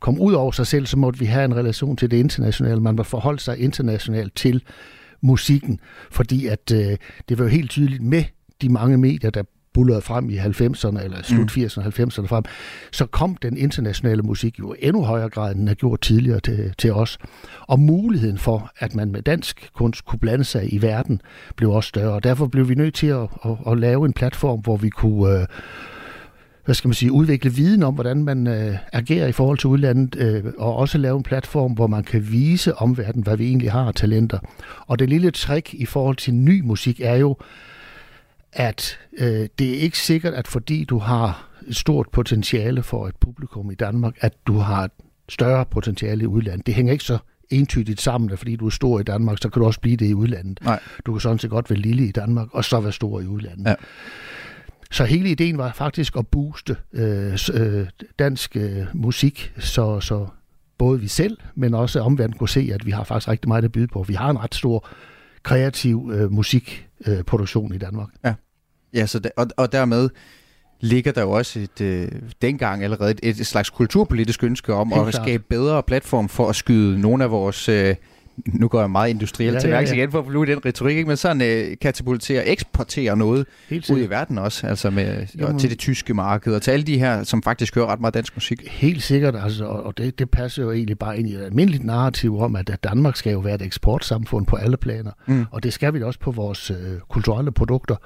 komme ud over sig selv, så måtte vi have en relation til det internationale. Man må forholde sig internationalt til musikken, fordi at øh, det var jo helt tydeligt med de mange medier, der bullerede frem i 90'erne, eller slut 80'erne og 90'erne frem, så kom den internationale musik jo endnu højere grad, end den har gjort tidligere til, til os. Og muligheden for, at man med dansk kunst kunne blande sig i verden, blev også større. Og derfor blev vi nødt til at, at, at lave en platform, hvor vi kunne... Øh, hvad skal man sige, udvikle viden om, hvordan man øh, agerer i forhold til udlandet, øh, og også lave en platform, hvor man kan vise omverdenen, hvad vi egentlig har af talenter. Og det lille trick i forhold til ny musik er jo, at øh, det er ikke sikkert, at fordi du har et stort potentiale for et publikum i Danmark, at du har et større potentiale i udlandet. Det hænger ikke så entydigt sammen, at fordi du er stor i Danmark, så kan du også blive det i udlandet. Nej. Du kan sådan set godt være lille i Danmark, og så være stor i udlandet. Ja. Så hele ideen var faktisk at booste øh, øh, dansk øh, musik, så, så både vi selv, men også omverdenen kunne se, at vi har faktisk rigtig meget at byde på. Vi har en ret stor kreativ øh, musikproduktion øh, i Danmark. Ja, så der, og, og dermed ligger der jo også et, øh, dengang allerede et, et slags kulturpolitisk ønske om Helt at klart. skabe bedre platform for at skyde nogle af vores... Øh, nu går jeg meget industrielt Ja, ja, til ja, værks ja. igen for at blive den retorik, ikke? men sådan øh, katapultere, eksportere noget ud i verden også, altså med, Jamen- og til det tyske marked, og til alle de her, som faktisk hører ret meget dansk musik. Helt sikkert, altså, og det, det passer jo egentlig bare ind i et almindeligt narrativ om, at, Danmark skal jo være et eksportsamfund på alle planer. Mm. Og det skal vi også på vores øh, kulturelle produkter.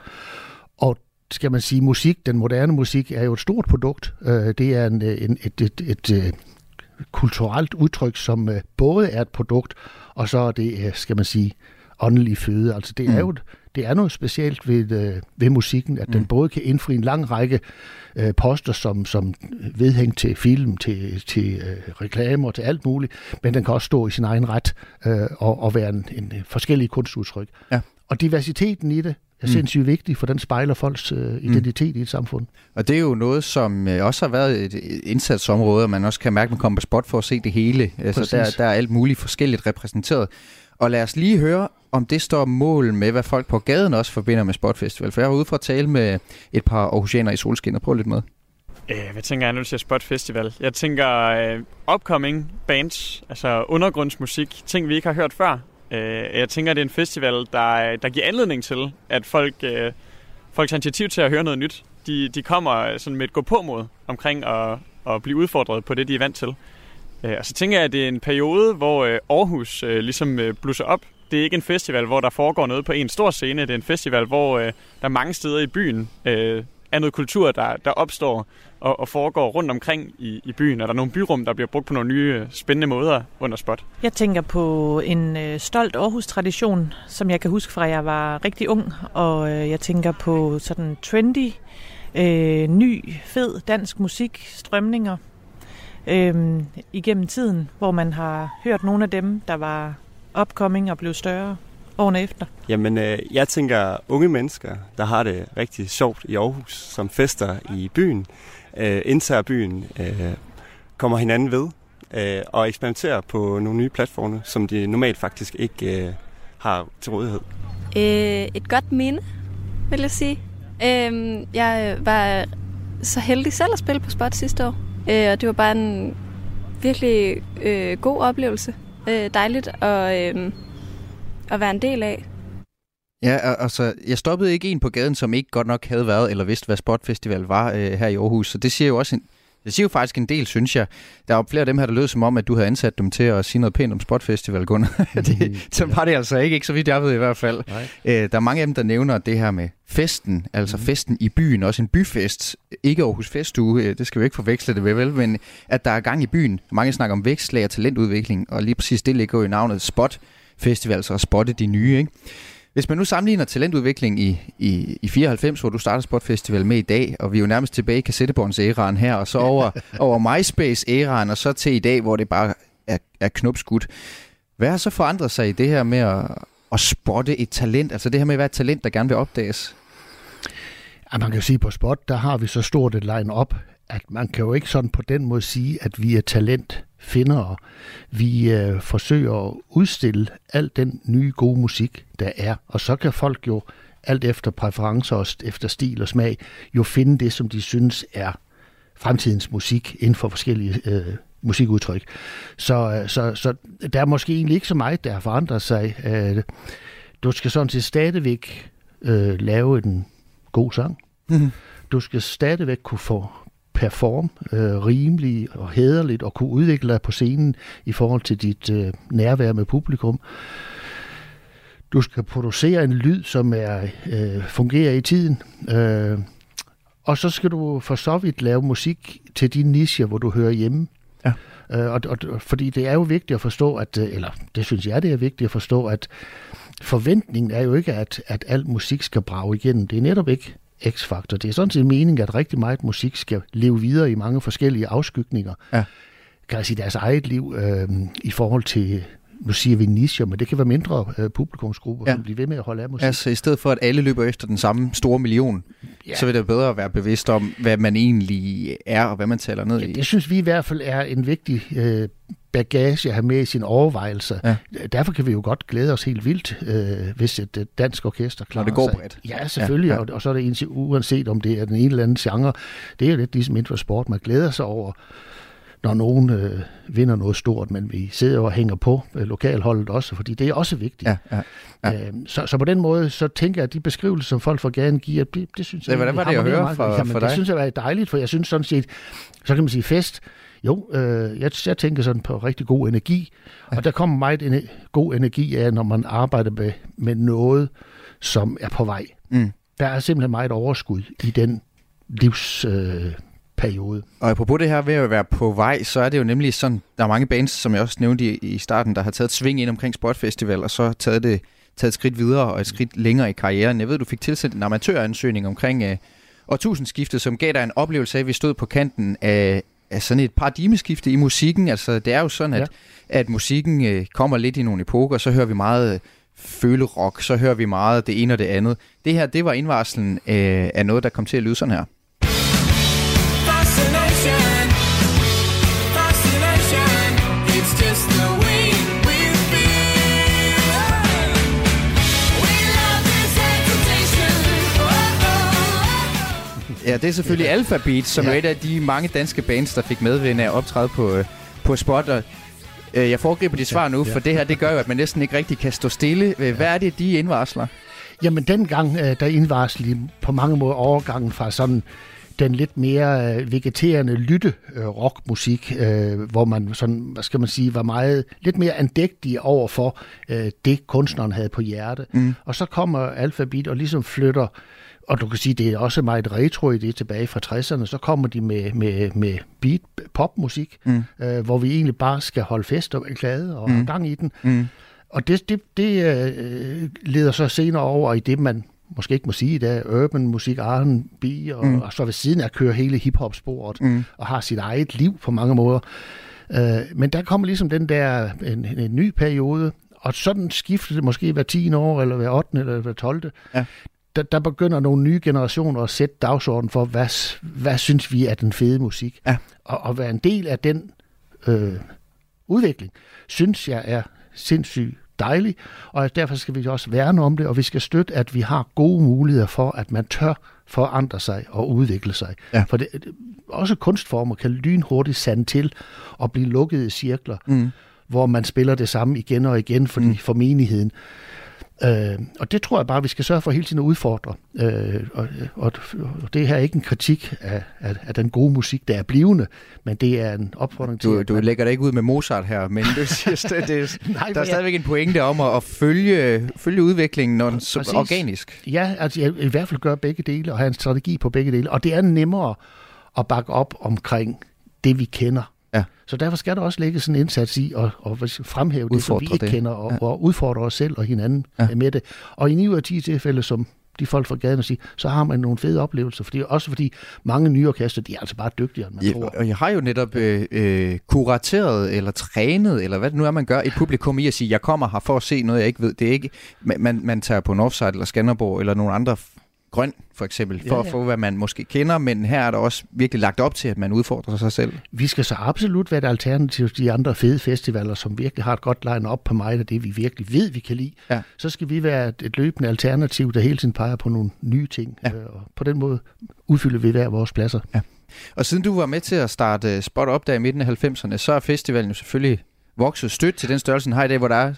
Og skal man sige, musik, den moderne musik, er jo et stort produkt. Øh, det er en, øh, en, et, et, et, et kulturelt udtryk, som øh, både er et produkt, og så er det, øh, skal man sige, åndelig føde. Altså det er Mm. jo et, det er noget specielt ved, øh, ved musikken, at den Mm. både kan indfri en lang række øh, poster som, som vedhæng til film, til, til øh, reklamer, til alt muligt, men den kan også stå i sin egen ret øh, og, og være en, en forskellig kunstudtryk. Ja. Og diversiteten i det er Mm. sindssygt vigtig, for den spejler folks øh, identitet i et samfund. Og det er jo noget, som øh, også har været et indsatsområde, og man også kan mærke, at man kommer på spot for at se det hele. Altså, der, Præcis. der er alt muligt forskelligt repræsenteret. Og lad os lige høre, om det står mål med, hvad folk på gaden også forbinder med Spot Festival. For jeg var ude for at tale med et par Aarhusianer i solskin, og prøve lidt med. Øh, hvad tænker jeg, når du siger Spot Festival? Jeg tænker øh, upcoming bands, altså undergrundsmusik, ting vi ikke har hørt før. Øh, jeg tænker, det er en festival, der, der giver anledning til, at folk, øh, folk tager initiativ til at høre noget nyt. De, de kommer sådan med et gå på mod omkring at, at blive udfordret på det, de er vant til. Øh, og så tænker jeg, at det er en periode, hvor øh, Aarhus øh, ligesom øh, blusser op. Det er ikke en festival, hvor der foregår noget på en stor scene. Det er en festival, hvor øh, der mange steder i byen øh, er noget kultur, der, der opstår og, og foregår rundt omkring i, i byen. Er der nogle byrum, der bliver brugt på nogle nye spændende måder under spot. Jeg tænker på en øh, stolt Aarhus-tradition, som jeg kan huske fra, jeg var rigtig ung. Og øh, jeg tænker på sådan trendy, øh, ny, fed dansk musik, strømninger øh, igennem tiden, hvor man har hørt nogle af dem, der var upcoming og blev større årene efter. Jamen, øh, jeg tænker unge mennesker, der har det rigtig sjovt i Aarhus, som fester i byen, øh, indtager byen, øh, kommer hinanden ved øh, og eksperimenterer på nogle nye platforme, som de normalt faktisk ikke øh, har til rådighed. Øh, et godt minde, vil jeg sige. Øh, jeg var så heldig selv at spille på Spot sidste år, øh, og det var bare en virkelig øh, god oplevelse. Øh, dejligt at, øh, at være en del af. Ja, og- altså, jeg stoppede ikke en på gaden, som ikke godt nok havde været eller vidste, hvad Spot Festival var øh, her i Aarhus. Så det siger jo også en, Det siger jo faktisk en del, synes jeg. Der er jo flere af dem her, der lød som om, at du havde ansat dem til at sige noget pænt om Spot Festival, Gunnar. det, så var det altså ikke, ikke så vidt jeg ved i hvert fald. Øh, der er mange af dem, der nævner det her med festen, altså mm. festen i byen, også en byfest. Ikke Aarhus Festuge, øh, det skal vi ikke forveksle det med, vel, men at der er gang i byen. Mange snakker om vækstlag og talentudvikling, og lige præcis det ligger jo i navnet Spot Festival, altså at spotte de nye, ikke? Hvis man nu sammenligner talentudvikling i, i, i 94, hvor du starter Spot Festival med i dag, og vi er jo nærmest tilbage i kassettebånds-æraen her, og så over, over MySpace-æraen, og så til i dag, hvor det bare er, er knopskudt. Hvad har så forandret sig i det her med at, at spotte et talent, altså det her med at være et talent, der gerne vil opdages? Ja, man kan sige, på Spot, der har vi så stort et line-up, at man kan jo ikke sådan på den måde sige, at vi er talent finder. Vi øh, forsøger at udstille al den nye gode musik, der er. Og så kan folk jo alt efter præferencer og efter stil og smag, jo finde det, som de synes er fremtidens musik inden for forskellige øh, musikudtryk. Så, øh, så, så der er måske egentlig ikke så meget, der har forandret sig. Øh, du skal sådan set stadigvæk øh, lave en god sang. Mm-hmm. Du skal stadigvæk kunne få perform øh, rimelig og hederligt og kunne udvikle dig på scenen i forhold til dit øh, nærvær med publikum. Du skal producere en lyd, som er øh, fungerer i tiden. Øh, og så skal du for så vidt lave musik til de nicher, hvor du hører hjemme. Ja. Øh, og, og, fordi det er jo vigtigt at forstå, at, øh, eller det synes jeg, det er vigtigt at forstå, at forventningen er jo ikke, at, at al musik skal brage igennem. Det er netop ikke X-faktor. Det er sådan set meningen, at rigtig meget musik skal leve videre i mange forskellige afskygninger. Ja. Kan jeg sige deres eget liv øh, i forhold til nu siger vi nicher, men det kan være mindre øh, publikumsgrupper, ja. som bliver ved med at holde af musik. Altså i stedet for, at alle løber efter den samme store million, ja. så vil det bedre at være bevidst om, hvad man egentlig er, og hvad man taler ned ja, i. Det synes vi i hvert fald er en vigtig øh, bagage at have med i sin overvejelse. Ja. Derfor kan vi jo godt glæde os helt vildt, øh, hvis et dansk orkester klarer Når det går bredt. Ja, selvfølgelig, ja, ja. Og, og så er det uanset om det er den ene eller anden genre. Det er jo lidt ligesom inden for sport, man glæder sig over når nogen øh, vinder noget stort, men vi sidder og hænger på øh, lokalholdet også, fordi det er også vigtigt. Ja, ja, ja. Øh, så, så på den måde, så tænker jeg, at de beskrivelser, som folk får gerne giver, det, det synes jeg... Det, hvordan var det at høre for, Jamen, for dig? Det synes jeg var dejligt, for jeg synes sådan set, så kan man sige fest, jo, øh, jeg, jeg tænker sådan på rigtig god energi, ja. og der kommer meget en, god energi af, når man arbejder med, med noget, som er på vej. Mm. Der er simpelthen meget overskud i den livs... Øh, periode. Og apropos det her ved at være på vej, så er det jo nemlig sådan, der er mange bands, som jeg også nævnte i, i starten, der har taget et sving ind omkring Sportfestival, og så taget det taget et skridt videre og et skridt længere i karrieren. Jeg ved, du fik tilsendt en amatøransøgning omkring uh, årtusindskiftet, som gav dig en oplevelse af, at vi stod på kanten af, af sådan et paradigmeskifte i musikken. Altså, det er jo sådan, at, ja. at musikken uh, kommer lidt i nogle epoker, så hører vi meget uh, følerock, så hører vi meget det ene og det andet. Det her, det var indvarslen uh, af noget, der kom til at lyde sådan her. Ja, det er selvfølgelig Alphabet, som ja. er et af de mange danske bands, der fik medvind af at optræde på, øh, på spot. Og, øh, jeg foregriber dit svar nu, ja, ja. for det her det gør jo, at man næsten ikke rigtig kan stå stille. Hvad ja. er det, de indvarsler? Jamen, dengang, øh, der indvarslede på mange måder overgangen fra sådan den lidt mere øh, vegeterende lytte øh, rockmusik, øh, hvor man sådan, hvad skal man sige, var meget lidt mere andægtig over for øh, det kunstneren havde på hjerte. Mm. Og så kommer Alphabet og ligesom flytter og du kan sige, det er også meget retro i det tilbage fra 60'erne, så kommer de med, med, med beat popmusik, mm. øh, hvor vi egentlig bare skal holde fest og være glade og mm. gang i den. Mm. Og det, det, det øh, leder så senere over i det, man måske ikke må sige i dag, urban musik, R&B, og, mm. og så ved siden af kører hele hiphop-sporet, mm. og har sit eget liv på mange måder. Øh, men der kommer ligesom den der, en, en ny periode, og sådan skifter det måske hver 10 år, eller hver 8. eller hver 12. Ja der, der begynder nogle nye generationer at sætte dagsordenen for, hvad, hvad synes vi er den fede musik. Ja. Og, og være en del af den øh, udvikling, synes jeg er sindssygt dejlig, og derfor skal vi også værne om det, og vi skal støtte, at vi har gode muligheder for, at man tør forandre sig og udvikle sig. Ja. For det, også kunstformer kan lynhurtigt sande til og blive lukkede cirkler, mm. hvor man spiller det samme igen og igen, fordi mm. for menigheden Øh, og det tror jeg bare, vi skal sørge for hele tiden at udfordre. Øh, og, og, og det her er ikke en kritik af, af, af den gode musik, der er blivende, men det er en opfordring til... Du, du at, lægger dig ikke ud med Mozart her, men du siger, det, det, Nej, der er stadigvæk en pointe om at, at følge, følge udviklingen når den, så Præcis. organisk. Ja, altså jeg i hvert fald gøre begge dele og have en strategi på begge dele. Og det er nemmere at bakke op omkring det, vi kender. Så derfor skal der også lægge sådan en indsats i at, at fremhæve det, som vi ikke det. kender, og, Ja. og udfordre os selv og hinanden Ja. ja. med det. Og i 9 ud af 10 tilfælde, som de folk fra gaden siger, så har man nogle fede oplevelser. Fordi, også fordi mange nye orkester, de er altså bare dygtigere, end man Ja, tror. og jeg har jo netop øh, øh, kurateret eller trænet, eller hvad det nu er, man gør, et publikum i at sige, jeg kommer her for at se noget, jeg ikke ved. Det er ikke, man, man, tager på Northside eller Skanderborg eller nogle andre grøn for eksempel, for Ja, at ja. få, hvad man måske kender, men her er der også virkelig lagt op til, at man udfordrer sig selv. Vi skal så absolut være et alternativ til de andre fede festivaler, som virkelig har et godt line-up på mig, og det vi virkelig ved, vi kan lide. Ja. Så skal vi være et, løbende alternativ, der hele tiden peger på nogle nye ting. Ja. Øh, Og på den måde udfylder vi hver vores pladser. Ja. Og siden du var med til at starte Spot Up der i midten af 90'erne, så er festivalen jo selvfølgelig vokset stødt til den størrelse, den har i dag, hvor der er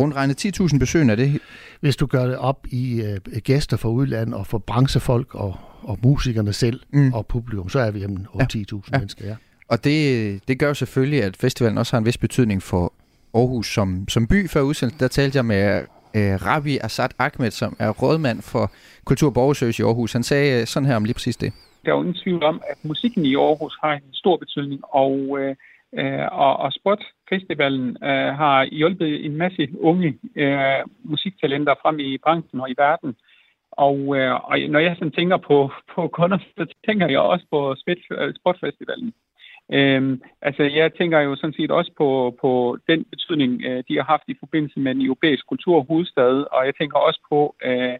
rundt regnet 10.000 besøgende. Er det Hvis du gør det op i øh, gæster fra udlandet og for branchefolk og, og musikerne selv Mm. og publikum, så er vi hjemme 8-10.000 Ja. mennesker. Ja. Og det, det gør jo selvfølgelig, at festivalen også har en vis betydning for Aarhus som, som by. Før udsendelsen, der talte jeg med øh, Rabi Assad Ahmed, som er rådmand for Kultur- og Borgerservice i Aarhus. Han sagde øh, sådan her om lige præcis det. Der er jo ingen tvivl om, at musikken i Aarhus har en stor betydning, og, øh, øh, og, og Festivalen øh, har hjulpet en masse unge øh, musiktalenter frem i branchen og i verden. Og, øh, og når jeg sådan tænker på, på kunder, så tænker jeg også på øh, Sportfestivalen. Øhm, altså, jeg tænker jo sådan set også på, på den betydning, øh, de har haft i forbindelse med den europæiske kulturhovedstad, og jeg tænker også på øh,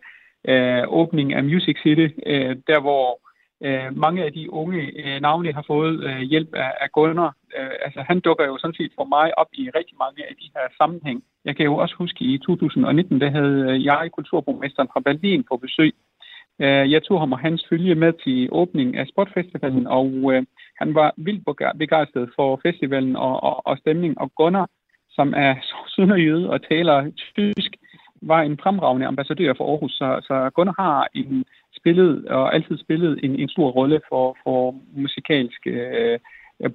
øh, åbningen af Music City, øh, der hvor øh, mange af de unge øh, navne har fået øh, hjælp af, af Gunnar. Øh, altså, han dukker jo sådan set for mig op i rigtig mange af de her sammenhæng. Jeg kan jo også huske, i 2019, der havde øh, jeg kulturborgmesteren fra Berlin på besøg. Øh, jeg tog ham og hans følge med til åbningen af Sportfestivalen, og øh, han var vildt begejstret for festivalen og, og, og stemningen. Og Gunnar, som er sønderjyde og taler tysk, var en fremragende ambassadør for Aarhus. Så, så Gunnar har en spillet og altid spillet en, en stor rolle for, for musikalsk øh,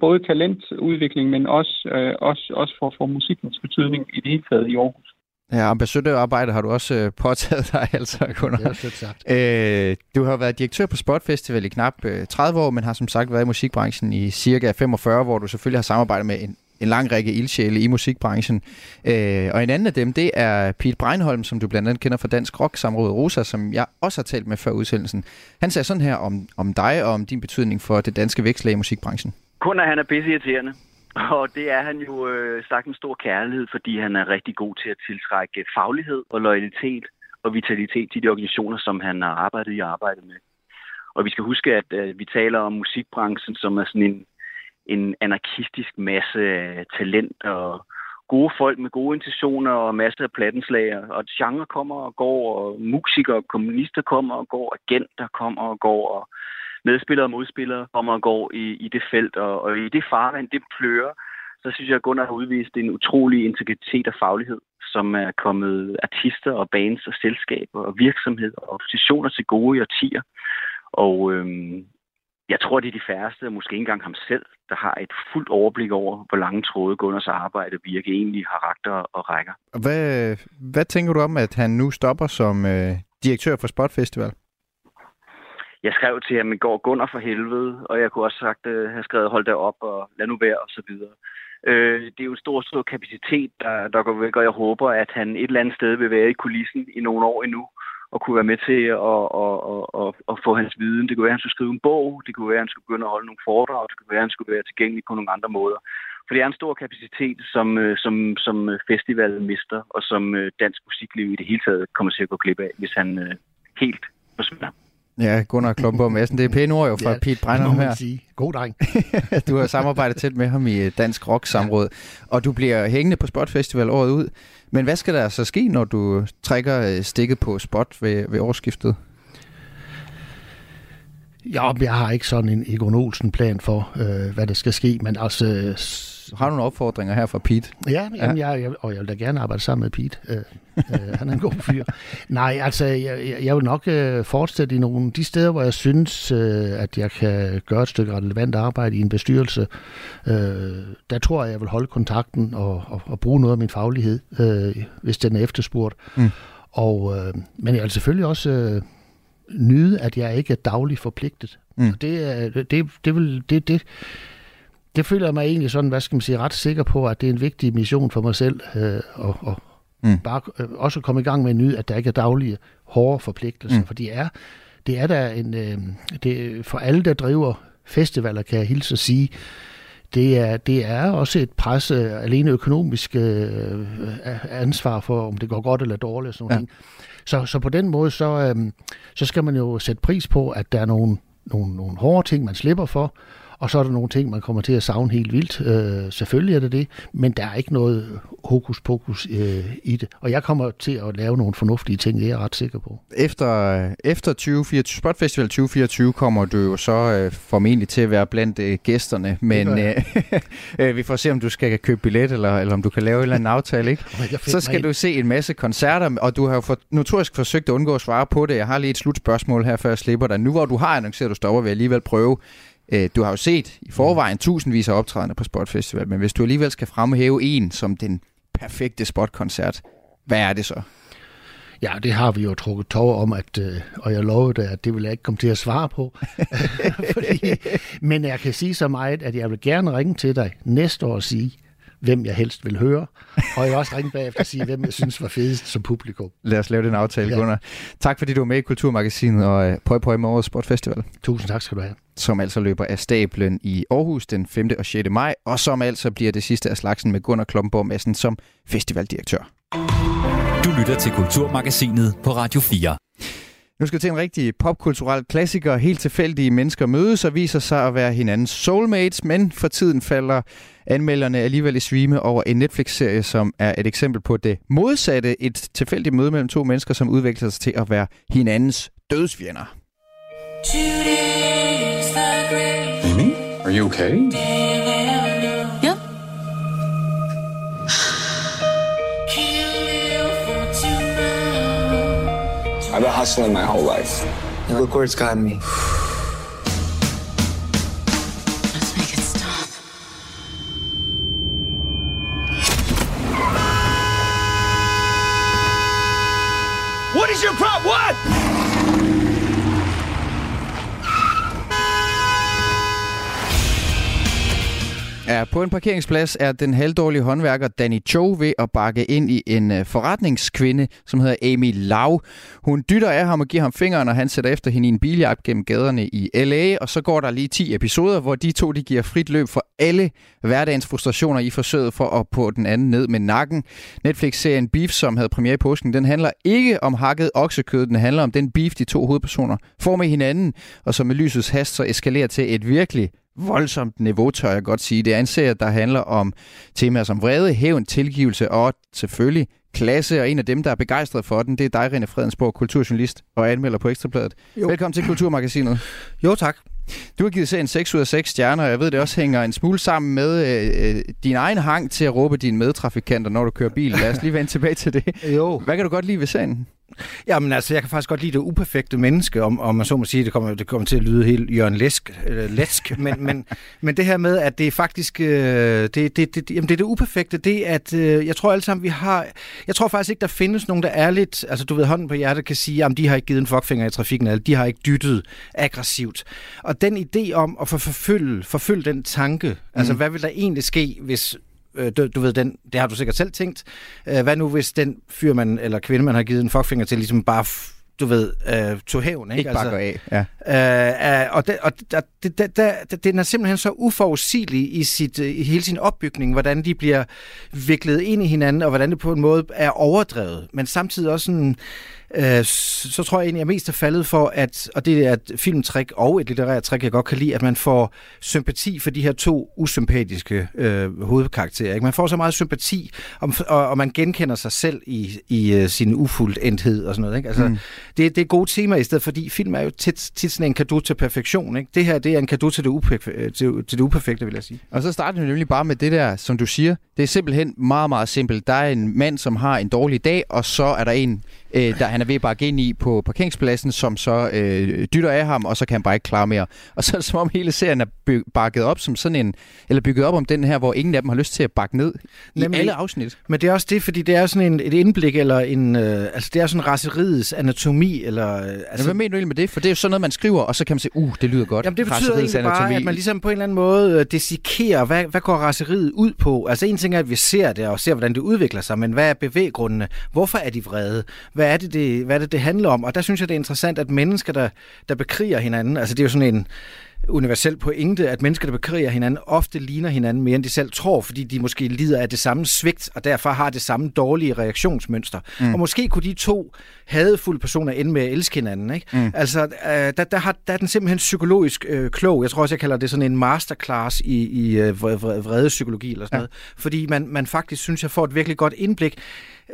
både talentudvikling, men også, øh, også, også for, for musikkens betydning i det hele taget i Aarhus. Ja, ambassadørarbejde har du også øh, påtaget dig, altså, Gunnar. Det er sagt. Øh, du har været direktør på Spot Festival i knap øh, 30 år, men har som sagt været i musikbranchen i cirka 45, hvor du selvfølgelig har samarbejdet med en, en lang række ildsjæle i musikbranchen. Øh, og en anden af dem, det er Pete Breinholm, som du blandt andet kender fra Dansk Rock Samrådet Rosa, som jeg også har talt med før udsendelsen. Han sagde sådan her om, om dig og om din betydning for det danske vækstlag i musikbranchen. Kun at han er pisseirriterende. Og det er han jo øh, sagt en stor kærlighed, fordi han er rigtig god til at tiltrække faglighed og loyalitet og vitalitet til de organisationer, som han har arbejdet i og arbejdet med. Og vi skal huske, at øh, vi taler om musikbranchen, som er sådan en, en anarkistisk masse øh, talent og gode folk med gode intentioner og masser af plattenslag, Og genre kommer og går, og musikere og kommunister kommer og går, agenter kommer og går, og medspillere og modspillere kommer og går i, i det felt. Og, og i det farvand, det plører, så synes jeg, at Gunnar har udvist en utrolig integritet og faglighed, som er kommet artister og bands og selskaber og virksomheder og positioner til gode i årtier. Og øhm, jeg tror, det er de færreste, og måske ikke engang ham selv, der har et fuldt overblik over, hvor lange tråde Gunnars arbejde virke egentlig har ragt og, og rækker. Hvad, hvad tænker du om, at han nu stopper som øh, direktør for Spot Festival? Jeg skrev til ham i går, Gunnar for helvede, og jeg kunne også sagt, øh, have skrevet, hold da op og lad nu være og så videre. Øh, det er jo en stor, stor kapacitet, der, der går væk, og jeg håber, at han et eller andet sted vil være i kulissen i nogle år endnu, og kunne være med til at, at, at, at, at få hans viden. Det kunne være, at han skulle skrive en bog, det kunne være, at han skulle begynde at holde nogle foredrag, det kunne være, at han skulle være tilgængelig på nogle andre måder. For det er en stor kapacitet, som, øh, som, som festivalen mister, og som øh, dansk musikliv i det hele taget kommer til at gå glip af, hvis han øh, helt forsvinder. Ja, Gunnar Klumborg Madsen. Det er pæne ord jo fra ja, Pete Brenner her. Sige. God dreng. du har samarbejdet tæt med ham i Dansk Rock Samråd, og du bliver hængende på Spot Festival året ud. Men hvad skal der så ske, når du trækker stikket på Spot ved, ved årsskiftet? Ja, jeg har ikke sådan en Egon Olsen-plan for, øh, hvad der skal ske, men altså... Har du nogle opfordringer her fra Pete? Ja, jamen, ja. Jeg, jeg, og jeg vil da gerne arbejde sammen med Pete. Øh, øh, han er en god fyr. Nej, altså, jeg, jeg vil nok øh, fortsætte i nogle de steder, hvor jeg synes, øh, at jeg kan gøre et stykke relevant arbejde i en bestyrelse. Øh, der tror jeg, jeg vil holde kontakten og, og, og bruge noget af min faglighed, øh, hvis den er efterspurgt. Mm. Og, øh, men jeg vil selvfølgelig også... Øh, nyde, at jeg ikke er dagligt forpligtet. Mm. Det, det, det, vil, det, det, det føler jeg mig egentlig sådan, hvad skal man sige, ret sikker på, at det er en vigtig mission for mig selv, øh, og, og mm. bare øh, også komme i gang med at nyde, at der ikke er daglige hårde forpligtelser, mm. for det er, det er der en, øh, det, for alle, der driver festivaler, kan jeg hilse at sige, det er, det er også et pres, øh, alene økonomisk øh, ansvar for, om det går godt eller dårligt og sådan ja. noget. Så, så på den måde, så, øhm, så skal man jo sætte pris på, at der er nogle, nogle, nogle hårde ting, man slipper for, og så er der nogle ting, man kommer til at savne helt vildt. Øh, selvfølgelig er det det, men der er ikke noget hokus pokus øh, i det. Og jeg kommer til at lave nogle fornuftige ting, det er jeg ret sikker på. Efter, efter 2024, Spot Festival 2024 kommer du jo så øh, formentlig til at være blandt øh, gæsterne, men øh, øh, vi får se, om du skal købe billet, eller, eller om du kan lave en eller anden aftale. Ikke? så skal du se en masse koncerter, og du har jo for, notorisk forsøgt at undgå at svare på det. Jeg har lige et slutspørgsmål her, før jeg slipper dig. Nu hvor du har annonceret, at du stopper, vil jeg alligevel prøve Øh, du har jo set i forvejen tusindvis af optrædende på Spot Festival, men hvis du alligevel skal fremhæve en som den perfekte spotkoncert, hvad er det så? Ja, det har vi jo trukket tår om, at, øh, og jeg lovede, at det vil jeg ikke komme til at svare på. Fordi, men jeg kan sige så meget, at jeg vil gerne ringe til dig næste år og sige, hvem jeg helst vil høre. Og jeg vil også ringe bagefter og sige, hvem jeg synes var fedest som publikum. Lad os lave den aftale, ja. Gunnar. Tak fordi du var med i Kulturmagasinet og øh, Pøj Pøj med årets Sportfestival. Tusind tak skal du have. Som altså løber af stablen i Aarhus den 5. og 6. maj, og som altså bliver det sidste af slagsen med Gunnar Klomborg Madsen som festivaldirektør. Du lytter til Kulturmagasinet på Radio 4. Nu skal vi til en rigtig popkulturel klassiker. Helt tilfældige mennesker mødes og viser sig at være hinandens soulmates, men for tiden falder anmelderne alligevel i svime over en Netflix-serie, som er et eksempel på det modsatte. Et tilfældigt møde mellem to mennesker, som udvikler sig til at være hinandens dødsfjender. Amy, are you okay? Hustling my whole life. And look where it's gotten me. På en parkeringsplads er den halvdårlige håndværker Danny Cho ved at bakke ind i en øh, forretningskvinde, som hedder Amy Lau. Hun dytter af ham og giver ham fingeren, og han sætter efter hende i en biljagt gennem gaderne i L.A., og så går der lige 10 episoder, hvor de to de giver frit løb for alle hverdagens frustrationer i forsøget for at på den anden ned med nakken. Netflix-serien Beef, som havde premiere i påsken, den handler ikke om hakket oksekød, den handler om den beef, de to hovedpersoner får med hinanden, og som med lysets hast så eskalerer til et virkelig voldsomt niveau, tør jeg godt sige. Det er en serie, der handler om temaer som vrede, hævn, tilgivelse og selvfølgelig klasse, og en af dem, der er begejstret for den, det er dig, René Fredensborg, kulturjournalist og anmelder på Ekstrabladet. Jo. Velkommen til Kulturmagasinet. Jo, tak. Du har givet serien 6 ud af 6 stjerner, og jeg ved, det også hænger en smule sammen med øh, din egen hang til at råbe dine medtrafikanter, når du kører bil. Lad os lige vende tilbage til det. Jo. Hvad kan du godt lide ved serien? Jamen altså, jeg kan faktisk godt lide det uperfekte menneske, om, om man så må sige, det kommer, det kommer til at lyde helt Jørgen Læsk, eller Læsk men, men, men det her med, at det er faktisk, øh, det, det, det, jamen det er det uperfekte, det at øh, jeg tror alle sammen, vi har, jeg tror faktisk ikke, der findes nogen, der er lidt, altså du ved, hånden på hjertet kan sige, jamen de har ikke givet en fuckfinger i trafikken, eller de har ikke dyttet aggressivt. Og den idé om at forfølge, forfølge den tanke, altså, mm. altså hvad vil der egentlig ske, hvis øh, du, du ved, den, det har du sikkert selv tænkt. Øh, hvad nu, hvis den fyr, man, eller kvinde, man har givet en fuckfinger til, ligesom bare du ved, øh, tog hævn. Ikke, ikke bare altså, af. Ja. Øh, øh, og det, og det, det, det, det, den er simpelthen så uforudsigelig i, sit, i hele sin opbygning, hvordan de bliver viklet ind i hinanden, og hvordan det på en måde er overdrevet, men samtidig også sådan, øh, så tror jeg egentlig, at jeg mest er faldet for, at, og det er et filmtrik og et litterært trik, jeg godt kan lide, at man får sympati for de her to usympatiske øh, hovedkarakterer. Ikke? Man får så meget sympati, og, og, og man genkender sig selv i, i uh, sin ufuldendthed og sådan noget. Ikke? Altså, mm. det, det er gode tema i stedet, fordi film er jo tit, tit sådan en kado til perfektion. Ikke? Det her det er en kado til det, uperfekte, til, til det uperfekte, vil jeg sige. Og så starter vi nemlig bare med det der, som du siger. Det er simpelthen meget, meget simpelt. Der er en mand, som har en dårlig dag, og så er der en, øh, der han er ved at bakke ind i på parkeringspladsen, som så øh, dytter af ham, og så kan han bare ikke klare mere. Og så er det som om hele serien er by- bakket op som sådan en, eller bygget op om den her, hvor ingen af dem har lyst til at bakke ned i Nemlig- alle afsnit. Men det er også det, fordi det er sådan en, et indblik, eller en, øh, altså det er sådan raseriets anatomi, eller... Øh, Altså, hvad mener du egentlig med det? For det er jo sådan noget, man skriver, og så kan man sige, uh, det lyder godt. Jamen det betyder egentlig bare, anatomi. at man ligesom på en eller anden måde øh, desikerer, hvad, hvad går raseriet ud på? Altså en ting er, at vi ser det, og ser, hvordan det udvikler sig, men hvad er bevæggrundene? Hvorfor er de vrede? Hvad er det, det, hvad er det, det handler om? Og der synes jeg, det er interessant, at mennesker, der, der bekriger hinanden, altså det er jo sådan en universel pointe, at mennesker, der bekriger hinanden, ofte ligner hinanden mere, end de selv tror, fordi de måske lider af det samme svigt, og derfor har det samme dårlige reaktionsmønster. Mm. Og måske kunne de to hadefulde personer ende med at elske hinanden. Ikke? Mm. Altså, øh, der, der, har, der er den simpelthen psykologisk øh, klog. Jeg tror også, jeg kalder det sådan en masterclass i, i øh, vre- vre- vredespsykologi eller sådan ja. noget. Fordi man, man faktisk, synes jeg, får et virkelig godt indblik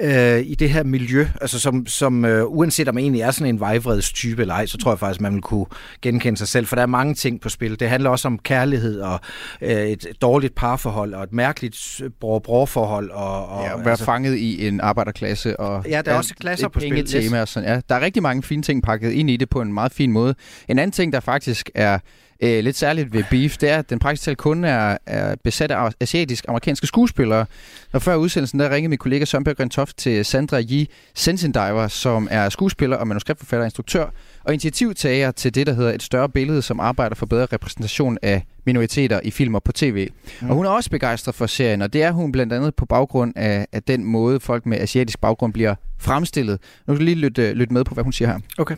øh, i det her miljø, altså som, som øh, uanset om man egentlig er sådan en vejvredstype eller ej, så tror jeg faktisk, man vil kunne genkende sig selv, for der er mange ting på spil. Det handler også om kærlighed og øh, et dårligt parforhold og et mærkeligt bror-bror-forhold. Og, og, Ja, at være altså, fanget i en arbejderklasse. Og Ja, der er også klasser på spil, yes. og sådan. Ja, der er rigtig mange fine ting pakket ind i det på en meget fin måde. En anden ting, der faktisk er øh, lidt særligt ved Beef, det er, at den praktisk talt kun er, er besat af asiatisk-amerikanske skuespillere. Og før udsendelsen, der ringede min kollega Søren Berggren Toft til Sandra Yi Sensendiver, som er skuespiller og manuskriptforfatter og instruktør, og initiativtager til det, der hedder Et større billede, som arbejder for bedre repræsentation af minoriteter i film og på tv. Mm. Og hun er også begejstret for serien, og det er hun blandt andet på baggrund af, af den måde, folk med asiatisk baggrund bliver fremstillet. Nu skal lige lytte, lytte med på, hvad hun siger her. Okay.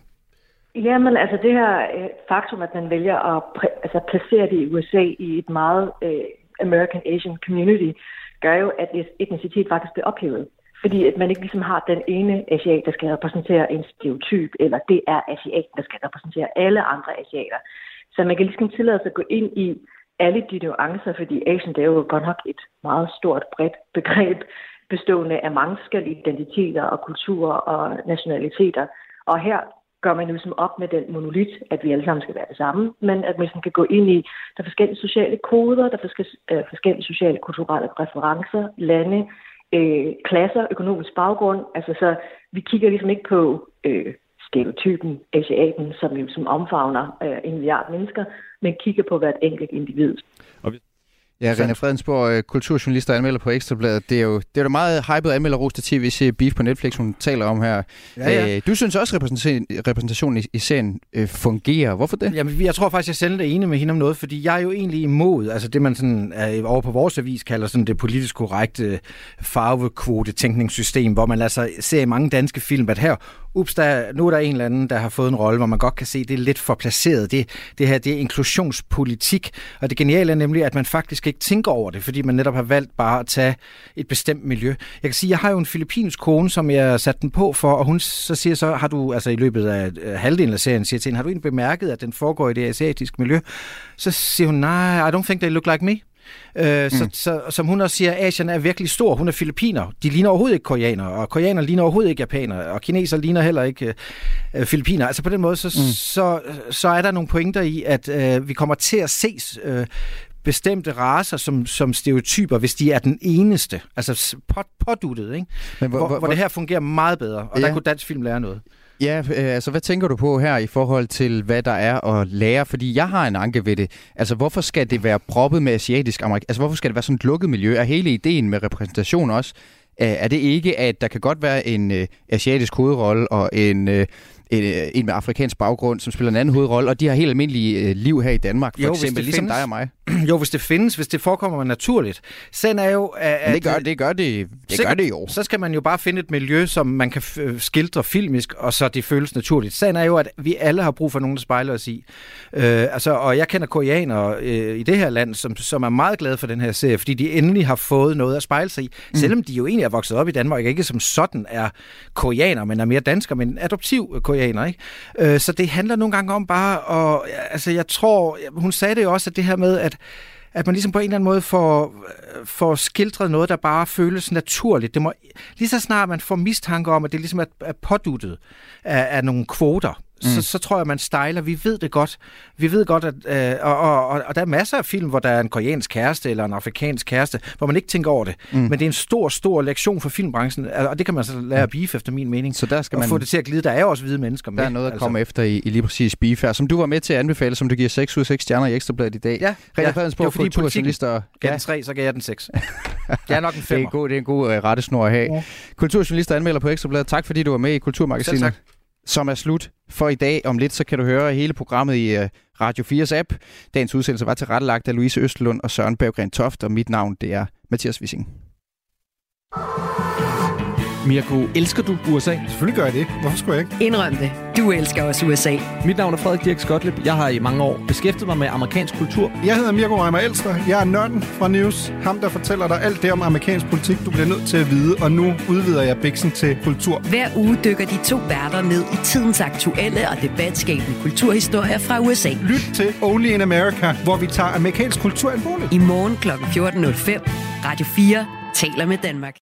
Jamen, altså det her øh, faktum, at man vælger at præ- altså, placere det i USA i et meget øh, American Asian community, gør jo, at etnicitet faktisk bliver ophævet. Fordi at man ikke ligesom har den ene asiat, der skal repræsentere en stereotyp, eller det er asiaten, der skal repræsentere alle andre asiater. Så man kan ligesom tillade sig at gå ind i alle de nuancer, fordi Asian det er jo godt nok et meget stort, bredt begreb, bestående af mange forskellige identiteter og kulturer og nationaliteter. Og her gør man ligesom op med den monolit, at vi alle sammen skal være det samme, men at man kan gå ind i, der er forskellige sociale koder, der er øh, forskellige, sociale kulturelle referencer, lande, øh, klasser, økonomisk baggrund. Altså så vi kigger ligesom ikke på øh, stereotypen asiaten, som jo som omfavner øh, en milliard mennesker, men kigger på hvert enkelt individ. Ja, René Fredensborg, øh, kulturjournalist og anmelder på Ekstrabladet. Det er jo, det er jo meget hypet anmelder til tv-serie Beef på Netflix, hun taler om her. Ja, ja. Øh, du synes også, at repræsentation, repræsentationen i, serien øh, fungerer. Hvorfor det? Jamen, jeg tror faktisk, jeg selv er enig med hende om noget, fordi jeg er jo egentlig imod, altså det man sådan, over på vores avis kalder sådan det politisk korrekte farvekvote-tænkningssystem, hvor man altså ser i mange danske film, at her, ups, der, nu er der en eller anden, der har fået en rolle, hvor man godt kan se, det er lidt for placeret. Det, det her, det er inklusionspolitik, og det geniale er nemlig, at man faktisk ikke tænker over det, fordi man netop har valgt bare at tage et bestemt miljø. Jeg kan sige, jeg har jo en filippinsk kone, som jeg satte den på for, og hun så siger så, har du, altså i løbet af halvdelen af serien, siger til hende, har du egentlig bemærket, at den foregår i det asiatiske miljø? Så siger hun, nej, I don't think they look like me. Øh, mm. så, så, som hun også siger, Asien er virkelig stor. Hun er filipiner. De ligner overhovedet ikke koreanere, og koreanere ligner overhovedet ikke japanere, og kineser ligner heller ikke øh, filipiner. Altså på den måde, så, mm. så, så er der nogle pointer i, at øh, vi kommer til at se øh, bestemte raser som, som stereotyper, hvis de er den eneste. Altså pot, påduttet, ikke? Men hvor- hvor, hvor- hvor, hvor det her fungerer meget bedre, og Ja. der kunne dansk film lære noget. Ja, øh, altså hvad tænker du på her i forhold til, hvad der er at lære? Fordi jeg har en anke ved det. Altså hvorfor skal det være proppet med asiatisk amerik? Altså hvorfor skal det være sådan et lukket miljø? Er hele ideen med repræsentation også, øh, er det ikke, at der kan godt være en øh, asiatisk hovedrolle og en, øh, en, øh, en med afrikansk baggrund, som spiller en anden hovedrolle, og de har helt almindelige øh, liv her i Danmark, for Jo, eksempel, ligesom findes. dig og mig. jo, hvis det findes, hvis det forekommer naturligt. Sen er jo... At, Men det gør det, gør det, det, gør det jo. Så skal man jo bare finde et miljø, som man kan øh, skildre filmisk, og så det føles naturligt. Sagen er jo, at vi alle har brug for nogen, der spejler os i. Øh, altså, og jeg kender koreanere øh, i det her land, som, som er meget glade for den her serie, fordi de endelig har fået noget at spejle sig i. Mm. Selvom de jo egentlig er vokset op i Danmark, ikke som sådan er koreaner, men er mere danskere, men adoptiv koreaner, ikke? Øh, så det handler nogle gange om bare at... Altså, jeg tror... Hun sagde det jo også, at det her med, at at man ligesom på en eller anden måde får, får skildret noget, der bare føles naturligt. Det må, lige så snart man får mistanke om, at det ligesom er, er påduttet af, af nogle kvoter, mm. så, så tror jeg, man stejler. Vi ved det godt. Vi ved godt, at... Øh, og, og, og, og der er masser af film, hvor der er en koreansk kæreste eller en afrikansk kæreste, hvor man ikke tænker over det. Mm. Men det er en stor, stor lektion for filmbranchen, og det kan man så lære at beef efter min mening. Så der skal og man... få det til at glide. Der er også hvide mennesker med. Der er noget at komme efter i, i lige præcis Beef her, som du var med til at anbefale, som du giver 6 ud af 6 stjerner i Ekstrabladet i dag. Ja, Rigtig ja. Fredensborg, det var fordi kulturjournalister. gav den 3, så gav jeg den 6. Jeg er nok en Det er en god, det er en god uh, rettesnor at have. Ja. Kulturjournalister anmelder på Ekstrabladet. Tak fordi du var med i Kulturmagasinet. Selv tak. Som er slut for i dag. Om lidt, så kan du høre hele programmet i øh, Radio 4's app. Dagens udsendelse var tilrettelagt af Louise Østlund og Søren Berggren Toft, og mit navn det er Mathias Wissing. Mirko, elsker du USA? Selvfølgelig gør jeg det. Hvorfor skulle jeg ikke? Indrøm det. Du elsker også USA. Mit navn er Frederik Dirk Skotlip. Jeg har i mange år beskæftiget mig med amerikansk kultur. Jeg hedder Mirko Reimer Elster. Jeg er nørden fra News. Ham, der fortæller dig alt det om amerikansk politik, du bliver nødt til at vide. Og nu udvider jeg biksen til kultur. Hver uge dykker de to værter ned i tidens aktuelle og debatskabende kulturhistorier fra USA. Lyt til Only in America, hvor vi tager amerikansk kultur alvorligt. I morgen kl. 14.05. Radio 4 taler med Danmark.